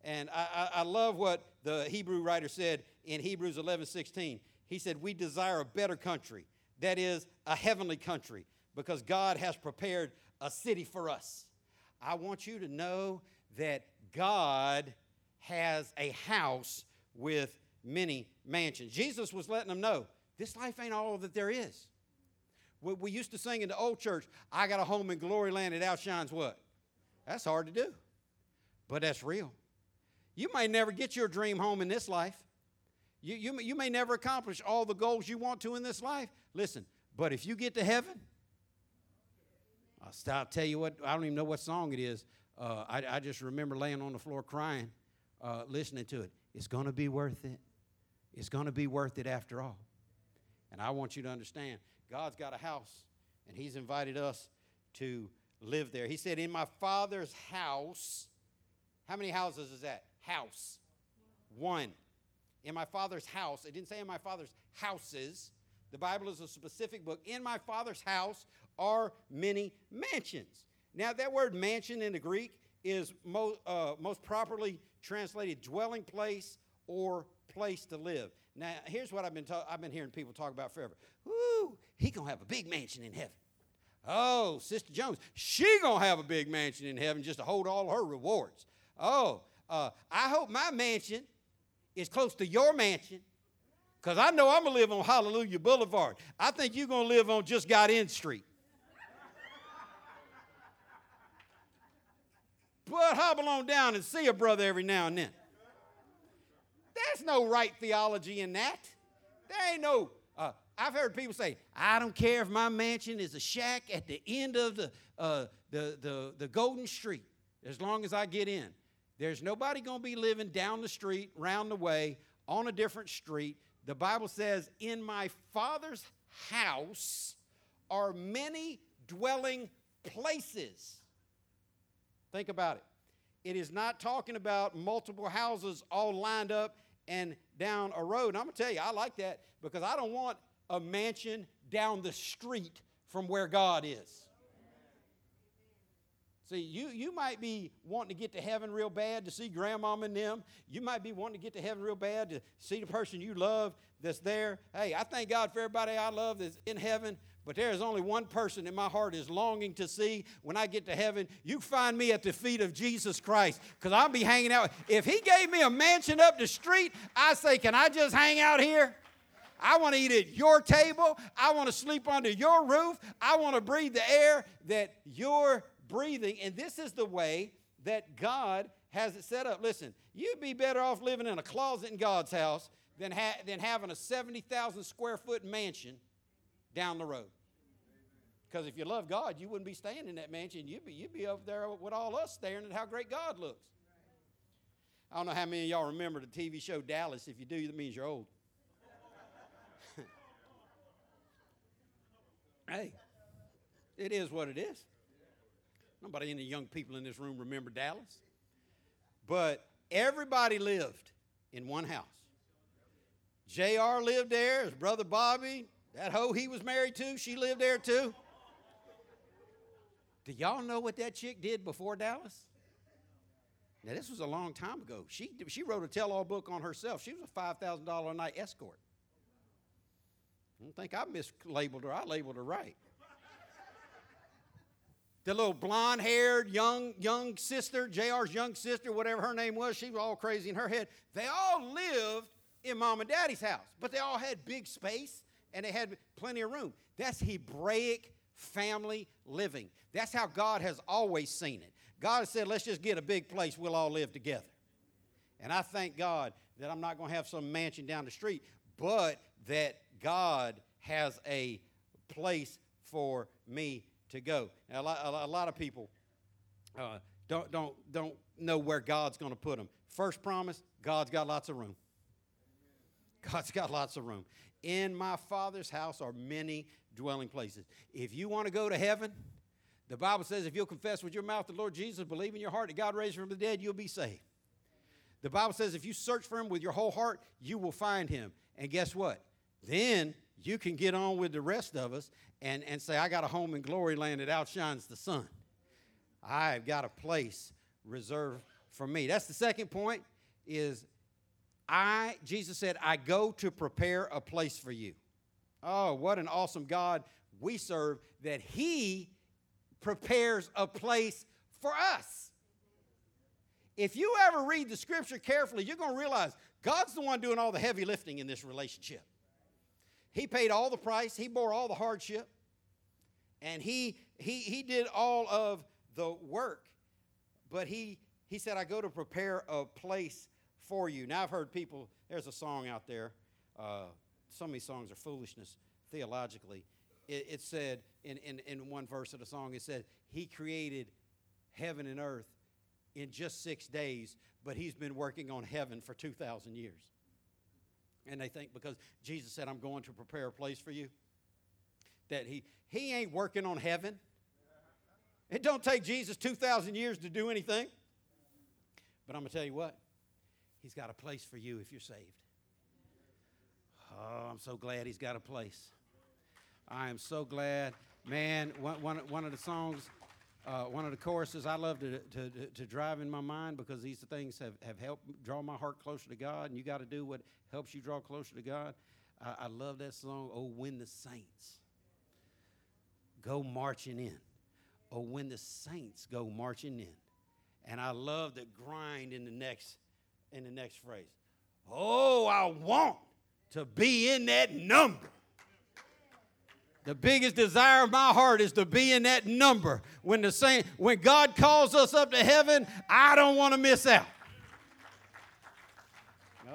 And I, I, I love what the Hebrew writer said in Hebrews 11 16. He said, We desire a better country, that is, a heavenly country, because God has prepared a city for us. I want you to know that God has a house with many mansions. Jesus was letting them know this life ain't all that there is. We, used to sing in the old church, I got a home in glory land that outshines what? That's hard to do, but that's real. You may never get your dream home in this life. You, you, you may never accomplish all the goals you want to in this life. Listen, but if you get to heaven, I'll stop, tell you what, I don't even know what song it is. Uh, I, I, just remember laying on the floor crying, uh, listening to it. It's going to be worth it. It's going to be worth it after all. And I want you to understand God's got a house, and He's invited us to live there. He said, In my Father's house, how many houses is that? House. One. In my Father's house. It didn't say in my Father's houses. The Bible is a specific book. In my Father's house are many mansions. Now, that word mansion in the Greek is mo- uh, most properly translated dwelling place or place to live. Now, here's what I've been, ta- I've been hearing people talk about forever. Ooh, he going to have a big mansion in heaven. Oh, Sister Jones, she going to have a big mansion in heaven just to hold all her rewards. Oh, uh, I hope my mansion is close to your mansion because I know I'm going to live on Hallelujah Boulevard. I think you're going to live on Just Got In Street. But hobble on down and see a brother every now and then. There's no right theology in that. There ain't no. Uh, I've heard people say, "I don't care if my mansion is a shack at the end of the uh, the, the the Golden Street, as long as I get in." There's nobody going to be living down the street, round the way, on a different street. The Bible says, "In my Father's house are many dwelling places." Think about it. It is not talking about multiple houses all lined up and down a road. And I'm going to tell you, I like that because I don't want a mansion down the street from where God is. See, you, you might be wanting to get to heaven real bad to see grandmama and them. You might be wanting to get to heaven real bad to see the person you love that's there. Hey, I thank God for everybody I love that's in heaven, but there is only one person in my heart is longing to see when I get to heaven. You find me at the feet of Jesus Christ because I'll be hanging out. If He gave me a mansion up the street, I say, Can I just hang out here? I want to eat at your table. I want to sleep under your roof. I want to breathe the air that you're breathing. And this is the way that God has it set up. Listen, you'd be better off living in a closet in God's house than, ha- than having a 70,000 square foot mansion down the road. Because if you love God, you wouldn't be staying in that mansion. You'd be, you'd be up there with all us staring at how great God looks. I don't know how many of y'all remember the TV show Dallas. If you do, that means you're old. hey, it is what it is. Nobody, any young people in this room remember Dallas. But everybody lived in one house. JR lived there, his brother Bobby, that hoe he was married to, she lived there too. Do y'all know what that chick did before Dallas? Now, this was a long time ago. She, she wrote a tell all book on herself. She was a $5,000 a night escort. I don't think I mislabeled her, I labeled her right. The little blonde haired young, young sister, JR's young sister, whatever her name was, she was all crazy in her head. They all lived in mom and daddy's house, but they all had big space and they had plenty of room. That's Hebraic family living. That's how God has always seen it. God has said, let's just get a big place, we'll all live together. And I thank God that I'm not going to have some mansion down the street, but that God has a place for me to go. Now, a, lot, a lot of people uh, don't, don't, don't know where God's going to put them. First promise God's got lots of room. God's got lots of room. In my Father's house are many dwelling places. If you want to go to heaven, the Bible says if you'll confess with your mouth the Lord Jesus, believe in your heart that God raised him from the dead, you'll be saved. The Bible says if you search for him with your whole heart, you will find him. And guess what? Then you can get on with the rest of us and, and say, I got a home in glory land that outshines the sun. I've got a place reserved for me. That's the second point is I, Jesus said, I go to prepare a place for you. Oh, what an awesome God we serve that He prepares a place for us. If you ever read the scripture carefully, you're going to realize God's the one doing all the heavy lifting in this relationship. He paid all the price, He bore all the hardship, and He, he, he did all of the work. But he, he said, I go to prepare a place you. Now, I've heard people, there's a song out there. Uh, some of these songs are foolishness theologically. It, it said in, in, in one verse of the song, it said, He created heaven and earth in just six days, but He's been working on heaven for 2,000 years. And they think because Jesus said, I'm going to prepare a place for you, that He, he ain't working on heaven. It don't take Jesus 2,000 years to do anything. But I'm going to tell you what, He's got a place for you if you're saved. Oh, I'm so glad He's got a place. I am so glad. Man, one, one, one of the songs, uh, one of the choruses I love to, to, to, drive in my mind because these things have, have helped draw my heart closer to God, and you got to do what helps you draw closer to God. I, I love that song, Oh, When the Saints Go Marching In. Oh, when the saints go marching in. And I love the grind in the next in the next phrase. Oh, I want to be in that number. The biggest desire of my heart is to be in that number. When the saint, when God calls us up to heaven, I don't want to miss out.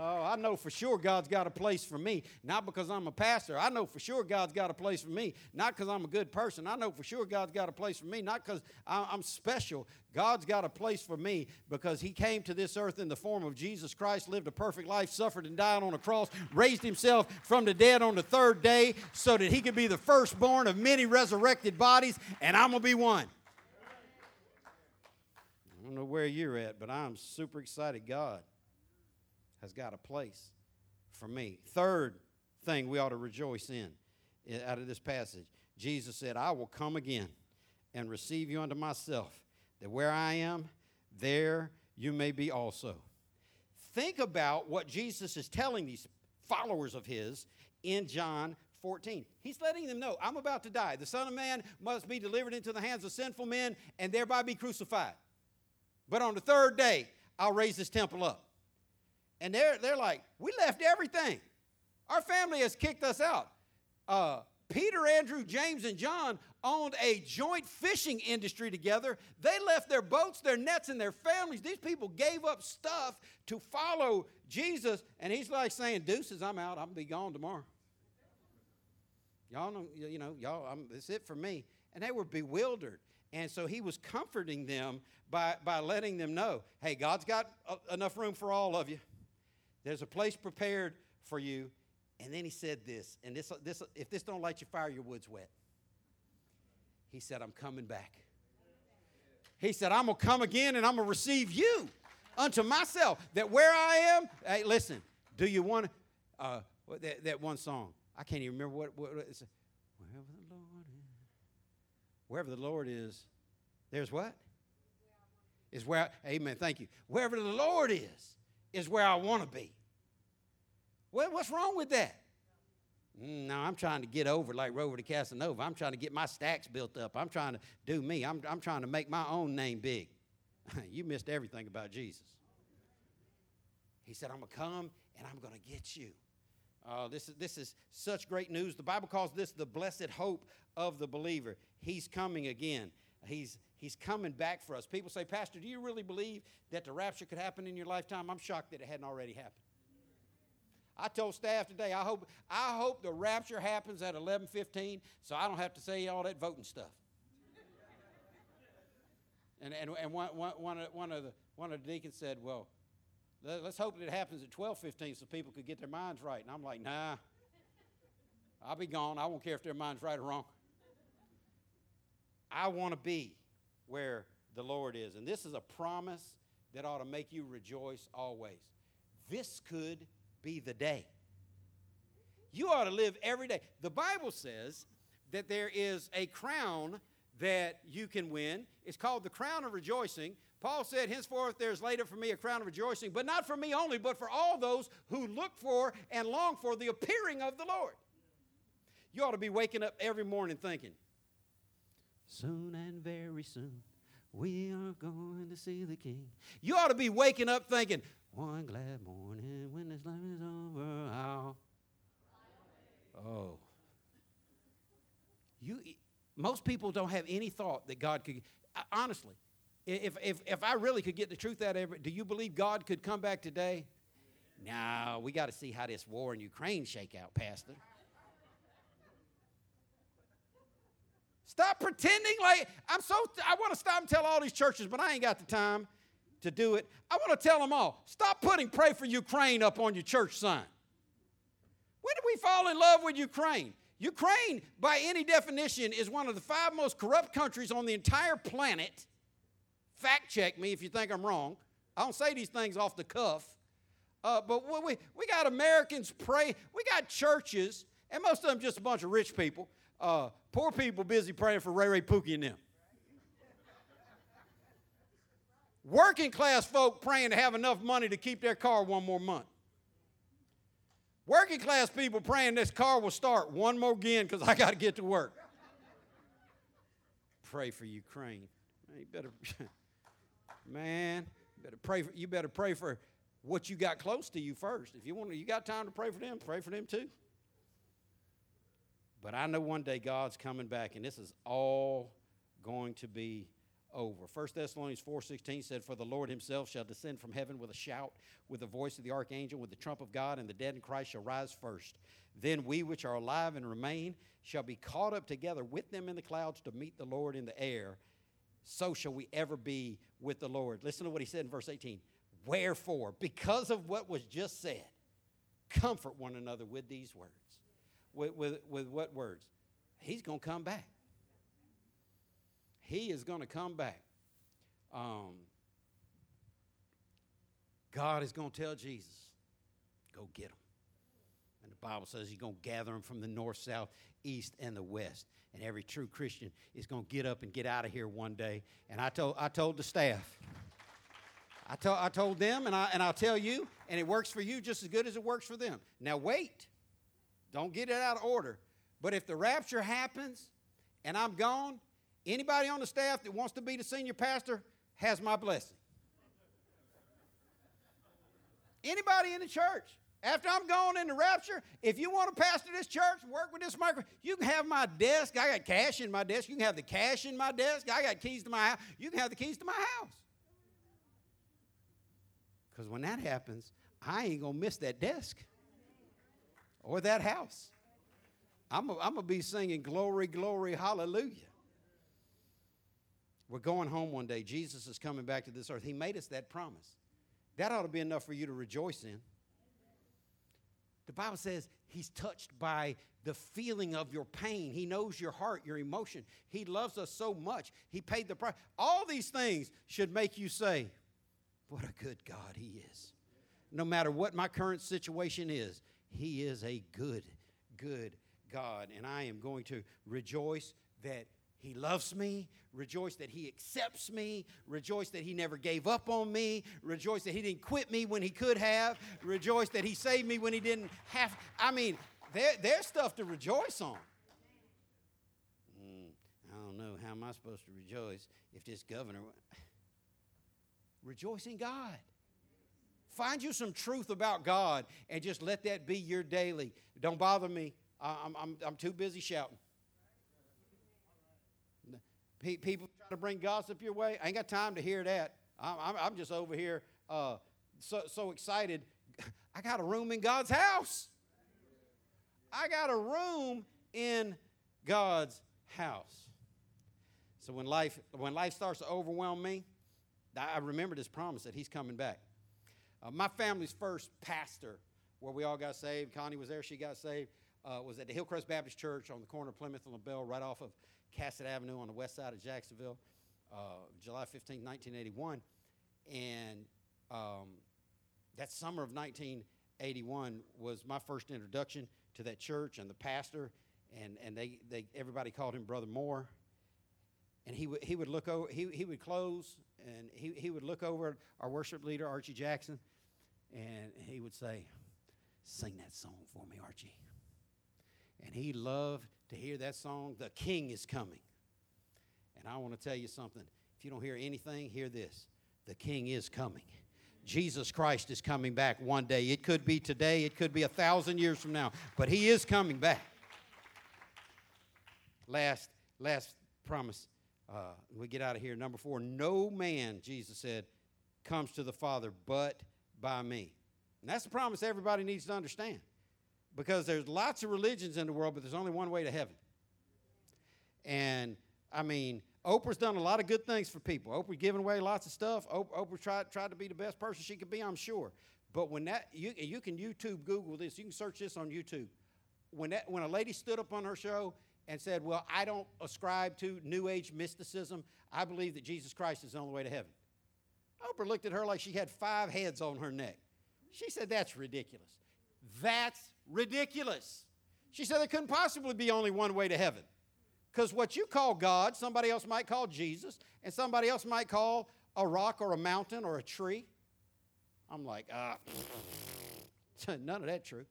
Oh, I know for sure God's got a place for me, not because I'm a pastor. I know for sure God's got a place for me, not because I'm a good person. I know for sure God's got a place for me, not because I'm special. God's got a place for me because He came to this earth in the form of Jesus Christ, lived a perfect life, suffered and died on a cross, raised Himself from the dead on the third day so that He could be the firstborn of many resurrected bodies, and I'm going to be one. I don't know where you're at, but I'm super excited. God has got a place for me. Third thing we ought to rejoice in out of this passage Jesus said, I will come again and receive you unto myself, that where I am, there you may be also. Think about what Jesus is telling these followers of his in John 14. He's letting them know, I'm about to die. The Son of Man must be delivered into the hands of sinful men and thereby be crucified. But on the third day, I'll raise this temple up. And they're, they're like, We left everything. Our family has kicked us out. Uh, Peter, Andrew, James, and John owned a joint fishing industry together. They left their boats, their nets, and their families. These people gave up stuff to follow Jesus. And he's like saying, Deuces, I'm out. I'm going to be gone tomorrow. Y'all know, you know, y'all, I'm, it's it for me. And they were bewildered. And so he was comforting them by, by letting them know hey, God's got a, enough room for all of you. There's a place prepared for you. And then he said this, and this, this, if this don't light your fire, your wood's wet. He said, I'm coming back. He said, I'm going to come again and I'm going to receive you unto myself. That where I am, hey, listen, do you want uh, that, that one song? I can't even remember what, what it's. Wherever the Lord is, wherever the Lord is, there's what? Is where, amen, thank you. Wherever the Lord is, is where I want to be. Well, what's wrong with that? Mm, no, I'm trying to get over like Rover to Casanova. I'm trying to get my stacks built up. I'm trying to do me. I'm, I'm trying to make my own name big. you missed everything about Jesus. He said, I'm going to come and I'm going to get you. Uh, this, is, this is such great news. The Bible calls this the blessed hope of the believer. He's coming again. He's, he's coming back for us. People say, Pastor, do you really believe that the rapture could happen in your lifetime? I'm shocked that it hadn't already happened. I told staff today, I hope, I hope the rapture happens at 11:15, so I don't have to say all that voting stuff. and and, and one, one, one, of, one, of the, one of the deacons said, well, let's hope that it happens at 12:15 so people could get their minds right. And I'm like, nah, I'll be gone. I won't care if their mind's right or wrong. I want to be where the Lord is. And this is a promise that ought to make you rejoice always. This could be the day. You ought to live every day. The Bible says that there is a crown that you can win. It's called the crown of rejoicing. Paul said, Henceforth there's laid up for me a crown of rejoicing, but not for me only, but for all those who look for and long for the appearing of the Lord. You ought to be waking up every morning thinking, Soon and very soon, we are going to see the King. You ought to be waking up thinking, one glad morning when this life is over. Oh. You, most people don't have any thought that God could. Honestly, if, if, if I really could get the truth out of it, do you believe God could come back today? No, we got to see how this war in Ukraine shake out, Pastor. Stop pretending like I'm so. I want to stop and tell all these churches, but I ain't got the time to do it. I want to tell them all stop putting pray for Ukraine up on your church sign. When did we fall in love with Ukraine? Ukraine, by any definition, is one of the five most corrupt countries on the entire planet. Fact check me if you think I'm wrong. I don't say these things off the cuff. Uh, but we, we got Americans pray, we got churches, and most of them just a bunch of rich people. Uh, poor people busy praying for Ray Ray Pookie and them. Working class folk praying to have enough money to keep their car one more month. Working class people praying this car will start one more again because I got to get to work. Pray for Ukraine. Man, you better, man, you better pray for, you better pray for what you got close to you first. If you want, you got time to pray for them, pray for them too. But I know one day God's coming back, and this is all going to be over. 1 Thessalonians 4:16 said, "For the Lord himself shall descend from heaven with a shout, with the voice of the archangel, with the trump of God, and the dead in Christ shall rise first. Then we which are alive and remain shall be caught up together with them in the clouds to meet the Lord in the air. So shall we ever be with the Lord." Listen to what he said in verse 18. Wherefore, because of what was just said, comfort one another with these words. With, with, with what words? He's going to come back. He is going to come back. Um, God is going to tell Jesus, go get him. And the Bible says he's going to gather them from the north, south, east, and the west. And every true Christian is going to get up and get out of here one day. And I told, I told the staff, I, told, I told them, and, I, and I'll tell you, and it works for you just as good as it works for them. Now, wait. Don't get it out of order. But if the rapture happens and I'm gone, anybody on the staff that wants to be the senior pastor has my blessing. Anybody in the church, after I'm gone in the rapture, if you want to pastor this church, work with this microphone, you can have my desk. I got cash in my desk. You can have the cash in my desk. I got keys to my house. You can have the keys to my house. Because when that happens, I ain't going to miss that desk or that house. I'm going to be singing glory, glory, hallelujah. We're going home one day. Jesus is coming back to this earth. He made us that promise. That ought to be enough for you to rejoice in. The Bible says he's touched by the feeling of your pain. He knows your heart, your emotion. He loves us so much. He paid the price. All these things should make you say, What a good God he is. No matter what my current situation is, he is a good, good God. And I am going to rejoice that he loves me. Rejoice that He accepts me. Rejoice that He never gave up on me. Rejoice that He didn't quit me when He could have. Rejoice that He saved me when He didn't have. I mean, there, there's stuff to rejoice on. Mm, I don't know. How am I supposed to rejoice if this governor. Rejoice in God. Find you some truth about God and just let that be your daily. Don't bother me. I'm, I'm, I'm too busy shouting. People trying to bring gossip your way. I ain't got time to hear that. I'm, I'm just over here uh, so, so excited. I got a room in God's house. I got a room in God's house. So when life, when life starts to overwhelm me, I remember this promise that He's coming back. Uh, my family's first pastor, where we all got saved, Connie was there, she got saved, uh, was at the Hillcrest Baptist Church on the corner of Plymouth and LaBelle, right off of Cassat Avenue on the west side of Jacksonville, uh, July 15, 1981. And um, that summer of 1981 was my first introduction to that church and the pastor, and, and they, they, everybody called him Brother Moore. And he, he would look over, he, he would close, and he, he would look over our worship leader, Archie Jackson, and he would say, Sing that song for me, Archie. And he loved to hear that song, The King is Coming. And I want to tell you something. If you don't hear anything, hear this The King is coming. Jesus Christ is coming back one day. It could be today, it could be a thousand years from now, but He is coming back. Last, last promise. Uh, we get out of here. Number four, no man, Jesus said, comes to the Father but by me. And that's the promise everybody needs to understand because there's lots of religions in the world, but there's only one way to heaven. And I mean, Oprah's done a lot of good things for people. Oprah's given away lots of stuff. Oprah tried, tried to be the best person she could be, I'm sure. But when that, you, you can YouTube Google this, you can search this on YouTube. When, that, when a lady stood up on her show and said, Well, I don't ascribe to New Age mysticism, I believe that Jesus Christ is the only way to heaven. Oprah looked at her like she had five heads on her neck. She said, That's ridiculous. That's ridiculous. She said there couldn't possibly be only one way to heaven. Because what you call God, somebody else might call Jesus, and somebody else might call a rock or a mountain or a tree. I'm like, ah, none of that true.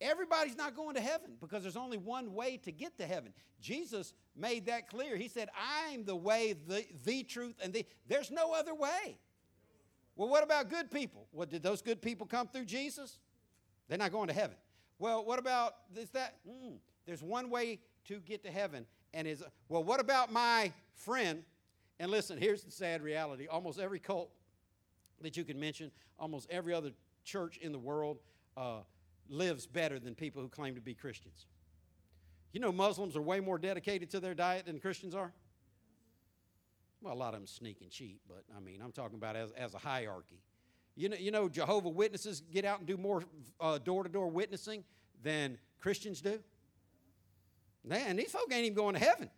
Everybody's not going to heaven because there's only one way to get to heaven. Jesus made that clear. He said, I'm the way, the, the truth, and the. There's no other way. Well, what about good people? Well, did those good people come through Jesus? They're not going to heaven. Well, what about this, that? Mm, there's one way to get to heaven. And is, well, what about my friend? And listen, here's the sad reality almost every cult that you can mention, almost every other church in the world uh, lives better than people who claim to be Christians. You know, Muslims are way more dedicated to their diet than Christians are. Well, a lot of them sneak and cheat, but I mean, I'm talking about as, as a hierarchy. You know, you know, Jehovah Witnesses get out and do more door to door witnessing than Christians do. Man, these folk ain't even going to heaven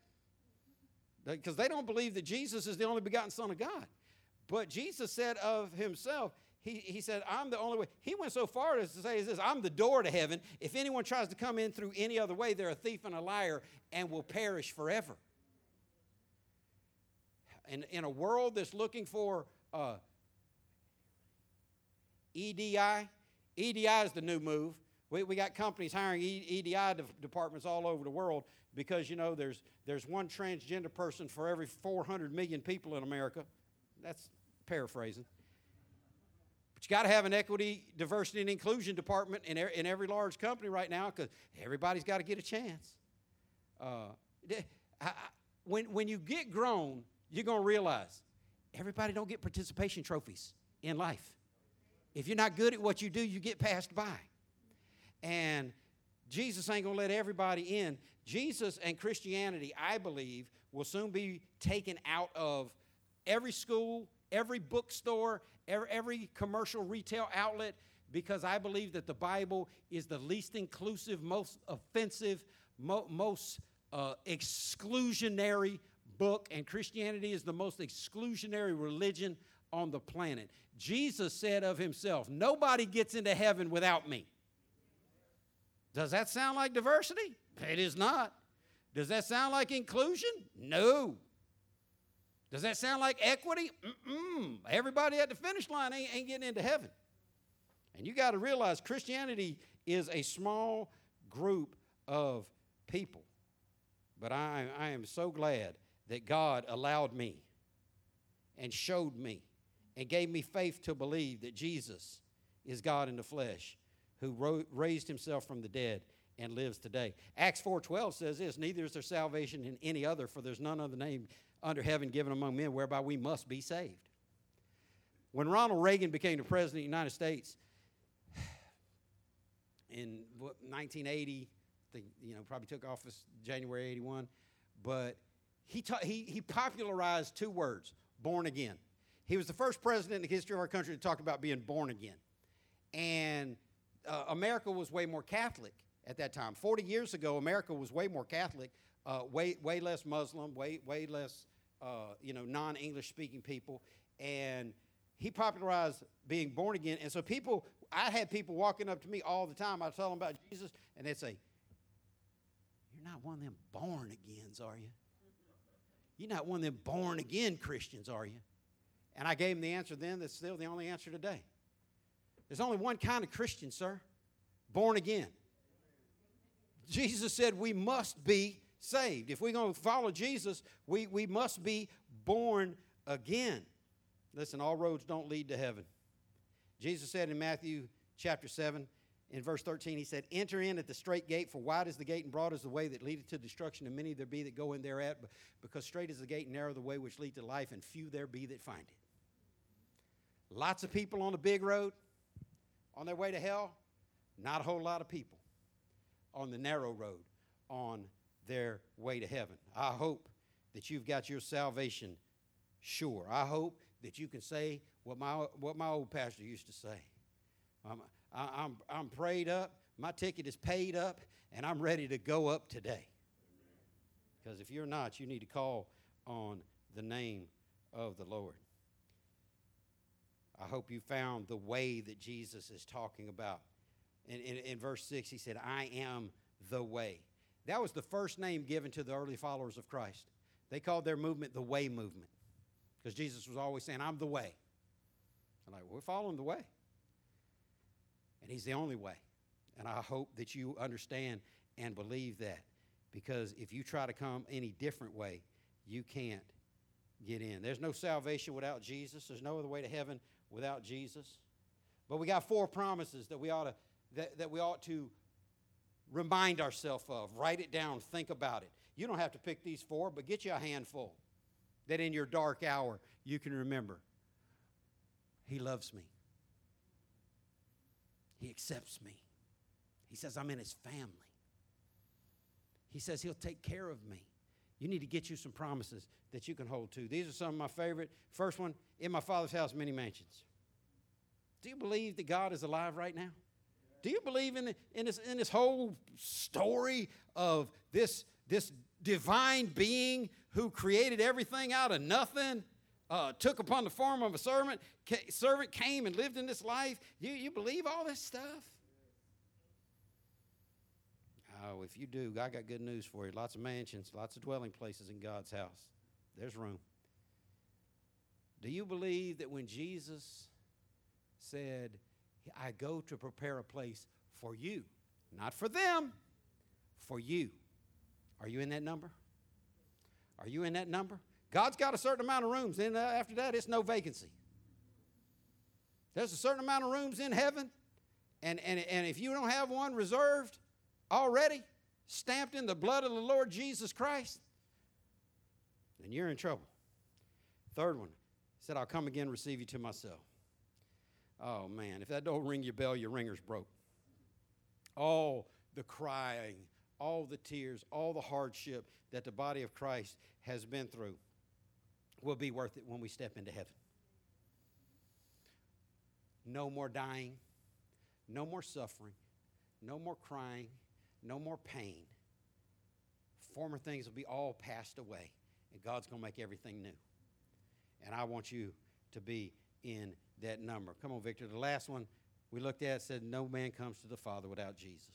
because they don't believe that Jesus is the only begotten Son of God. But Jesus said of himself, he, he said, I'm the only way. He went so far as to say is this, I'm the door to heaven. If anyone tries to come in through any other way, they're a thief and a liar and will perish forever. And in a world that's looking for uh, EDI, EDI is the new move. We, we got companies hiring EDI de- departments all over the world because, you know, there's, there's one transgender person for every 400 million people in America. That's paraphrasing. But you got to have an equity, diversity, and inclusion department in, in every large company right now because everybody's got to get a chance. Uh, I, when, when you get grown, you're going to realize everybody don't get participation trophies in life. If you're not good at what you do, you get passed by. And Jesus ain't going to let everybody in. Jesus and Christianity, I believe, will soon be taken out of every school, every bookstore, every, commercial retail outlet because I believe that the Bible is the least inclusive, most offensive, mo- most uh, exclusionary book, and Christianity is the most exclusionary religion on the planet. Jesus said of himself, Nobody gets into heaven without me. Does that sound like diversity? It is not. Does that sound like inclusion? No. Does that sound like equity? Mm-mm. Everybody at the finish line ain't, ain't getting into heaven. And you got to realize Christianity is a small group of people. But I, I am so glad that God allowed me and showed me and gave me faith to believe that Jesus is God in the flesh who ro- raised himself from the dead and lives today. Acts 4:12 says this, neither is there salvation in any other for there's none other name under heaven given among men whereby we must be saved. When Ronald Reagan became the president of the United States in 1980, the, you know, probably took office January 81, but he, ta- he, he popularized two words, born again. He was the first president in the history of our country to talk about being born again. And uh, America was way more Catholic at that time. 40 years ago, America was way more Catholic, uh, way, way less Muslim, way, way less, uh, you know, non-English speaking people. And he popularized being born again. And so people, I had people walking up to me all the time. I'd tell them about Jesus, and they'd say, you're not one of them born agains, are you? You're not one of them born again Christians, are you? And I gave him the answer then that's still the only answer today. There's only one kind of Christian, sir born again. Jesus said we must be saved. If we're going to follow Jesus, we, we must be born again. Listen, all roads don't lead to heaven. Jesus said in Matthew chapter 7, in verse 13, he said, Enter in at the straight gate, for wide is the gate and broad is the way that leadeth to destruction, and many there be that go in thereat, because straight is the gate and narrow the way which lead to life, and few there be that find it. Lots of people on the big road on their way to hell, not a whole lot of people on the narrow road on their way to heaven. I hope that you've got your salvation sure. I hope that you can say what my, what my old pastor used to say. I'm, I, I'm, I'm prayed up, my ticket is paid up, and I'm ready to go up today. Because if you're not, you need to call on the name of the Lord. I hope you found the way that Jesus is talking about. In, in, in, verse 6, he said, I am the way. That was the first name given to the early followers of Christ. They called their movement the way movement because Jesus was always saying, I'm the way. I'm like, we're following the way. And he's the only way. And I hope that you understand and believe that because if you try to come any different way, you can't get in. There's no salvation without Jesus. There's no other way to heaven without Jesus. But we got four promises that we ought to that, that we ought to remind ourselves of. Write it down, think about it. You don't have to pick these four, but get you a handful that in your dark hour you can remember. He loves me. He accepts me. He says I'm in his family. He says he'll take care of me. You need to get you some promises that you can hold to. These are some of my favorite. First one, in my father's house, many mansions. Do you believe that God is alive right now? Do you believe in, in, this, in this whole story of this, this divine being who created everything out of nothing? uh, took upon the form of a servant, ca- servant came and lived in this life. You, you believe all this stuff? Oh, if you do, I got good news for you. Lots of mansions, lots of dwelling places in God's house. There's room. Do you believe that when Jesus said, I go to prepare a place for you, not for them, for you, are you in that number? Are you in that number? God's got a certain amount of rooms, and uh, after that, it's no vacancy. There's a certain amount of rooms in heaven, and, and, and if you don't have one reserved already, stamped in the blood of the Lord Jesus Christ, then you're in trouble. Third one said, I'll come again receive you to myself. Oh man, if that don't ring your bell, your ringer's broke. All the crying, all the tears, all the hardship that the body of Christ has been through will be worth it when we step into heaven. No more dying, no more suffering, no more crying, no more pain. Former things will be all passed away, and God's going to make everything new. And I want you to be in that number. Come on, Victor. The last one we looked at said, No man comes to the Father without Jesus.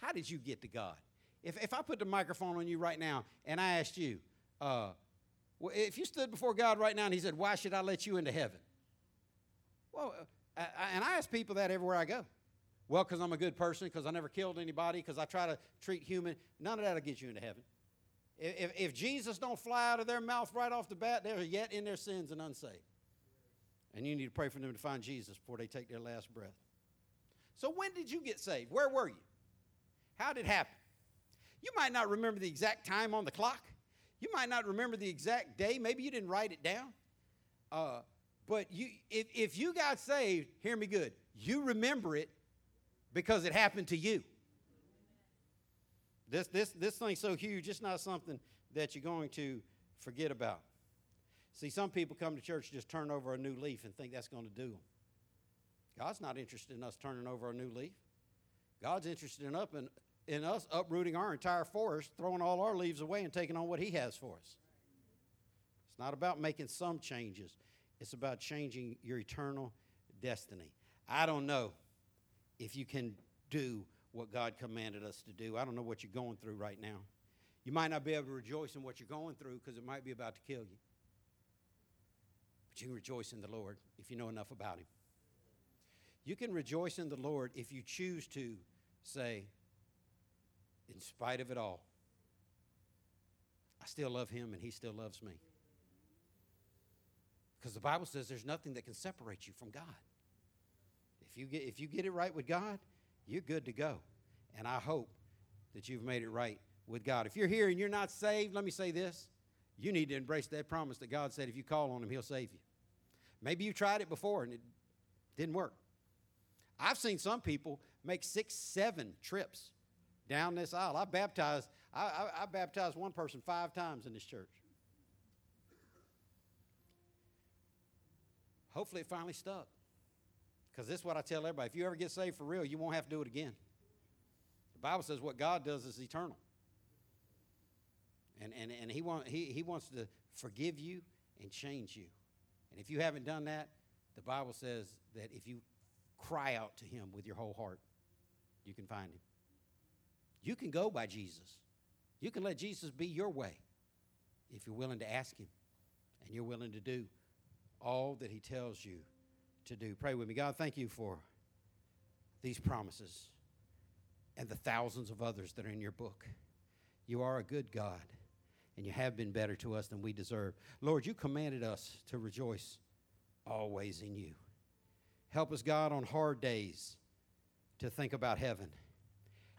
How did you get to God? If, if I put the microphone on you right now and I asked you, uh, well, if you stood before God right now and He said, Why should I let you into heaven? Well, uh, I, and I ask people that everywhere I go. Well, because I'm a good person, because I never killed anybody, because I try to treat human. None of that'll get you into heaven. If, if Jesus don't fly out of their mouth right off the bat, they're yet in their sins and unsaved. And you need to pray for them to find Jesus before they take their last breath. So, when did you get saved? Where were you? How did it happen? You might not remember the exact time on the clock. You might not remember the exact day. Maybe you didn't write it down. Uh, but you, if, if you got saved, hear me good, you remember it because it happened to you. This, this, this thing's so huge, it's not something that you're going to forget about. See, some people come to church just turn over a new leaf and think that's going to do them. God's not interested in us turning over a new leaf. God's interested in, up in, in us uprooting our entire forest, throwing all our leaves away, and taking on what He has for us. It's not about making some changes, it's about changing your eternal destiny. I don't know if you can do what God commanded us to do. I don't know what you're going through right now. You might not be able to rejoice in what you're going through because it might be about to kill you. But you can rejoice in the Lord if you know enough about Him. You can rejoice in the Lord if you choose to say, in spite of it all, I still love Him and He still loves me. Because the Bible says there's nothing that can separate you from God. If you get, if you get it right with God, you're good to go. And I hope that you've made it right with God. If you're here and you're not saved, let me say this. You need to embrace that promise that God said if you call on Him, He'll save you. Maybe you tried it before and it didn't work. I've seen some people make six, seven trips down this aisle. I baptized, I, I, I baptized one person five times in this church. Hopefully, it finally stuck. Because this is what I tell everybody if you ever get saved for real, you won't have to do it again. The Bible says what God does is eternal. And, and, and he, want, he, he wants to forgive you and change you. And if you haven't done that, the Bible says that if you cry out to him with your whole heart, you can find him. You can go by Jesus. You can let Jesus be your way if you're willing to ask him and you're willing to do all that he tells you to do. Pray with me. God, thank you for these promises and the thousands of others that are in your book. You are a good God, and you have been better to us than we deserve. Lord, you commanded us to rejoice always in you. Help us, God, on hard days to think about heaven.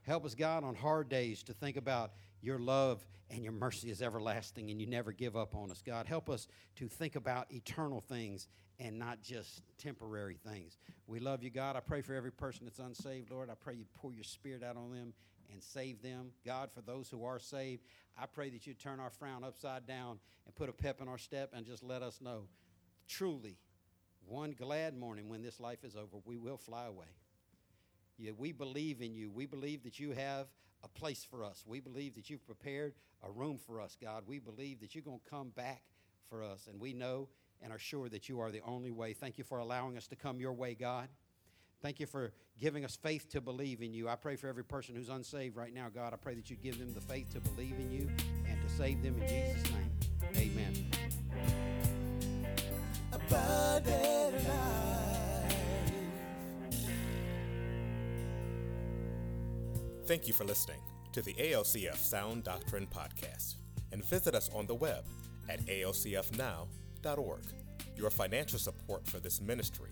Help us, God, on hard days to think about your love and your mercy is everlasting and you never give up on us. God, help us to think about eternal things and not just temporary things. We love you, God. I pray for every person that's unsaved, Lord. I pray you pour your spirit out on them and save them. God, for those who are saved, I pray that you turn our frown upside down and put a pep in our step and just let us know truly, one glad morning when this life is over, we will fly away. Yeah, we believe in you. We believe that you have a place for us. We believe that you've prepared a room for us, God. We believe that you're going to come back for us. And we know and are sure that you are the only way. Thank you for allowing us to come your way, God. Thank you for giving us faith to believe in you. I pray for every person who's unsaved right now, God. I pray that you give them the faith to believe in you and to save them in Jesus' name. Amen. Abundant life. Thank you for listening to the ALCF Sound Doctrine Podcast and visit us on the web at alcfnow.org. Your financial support for this ministry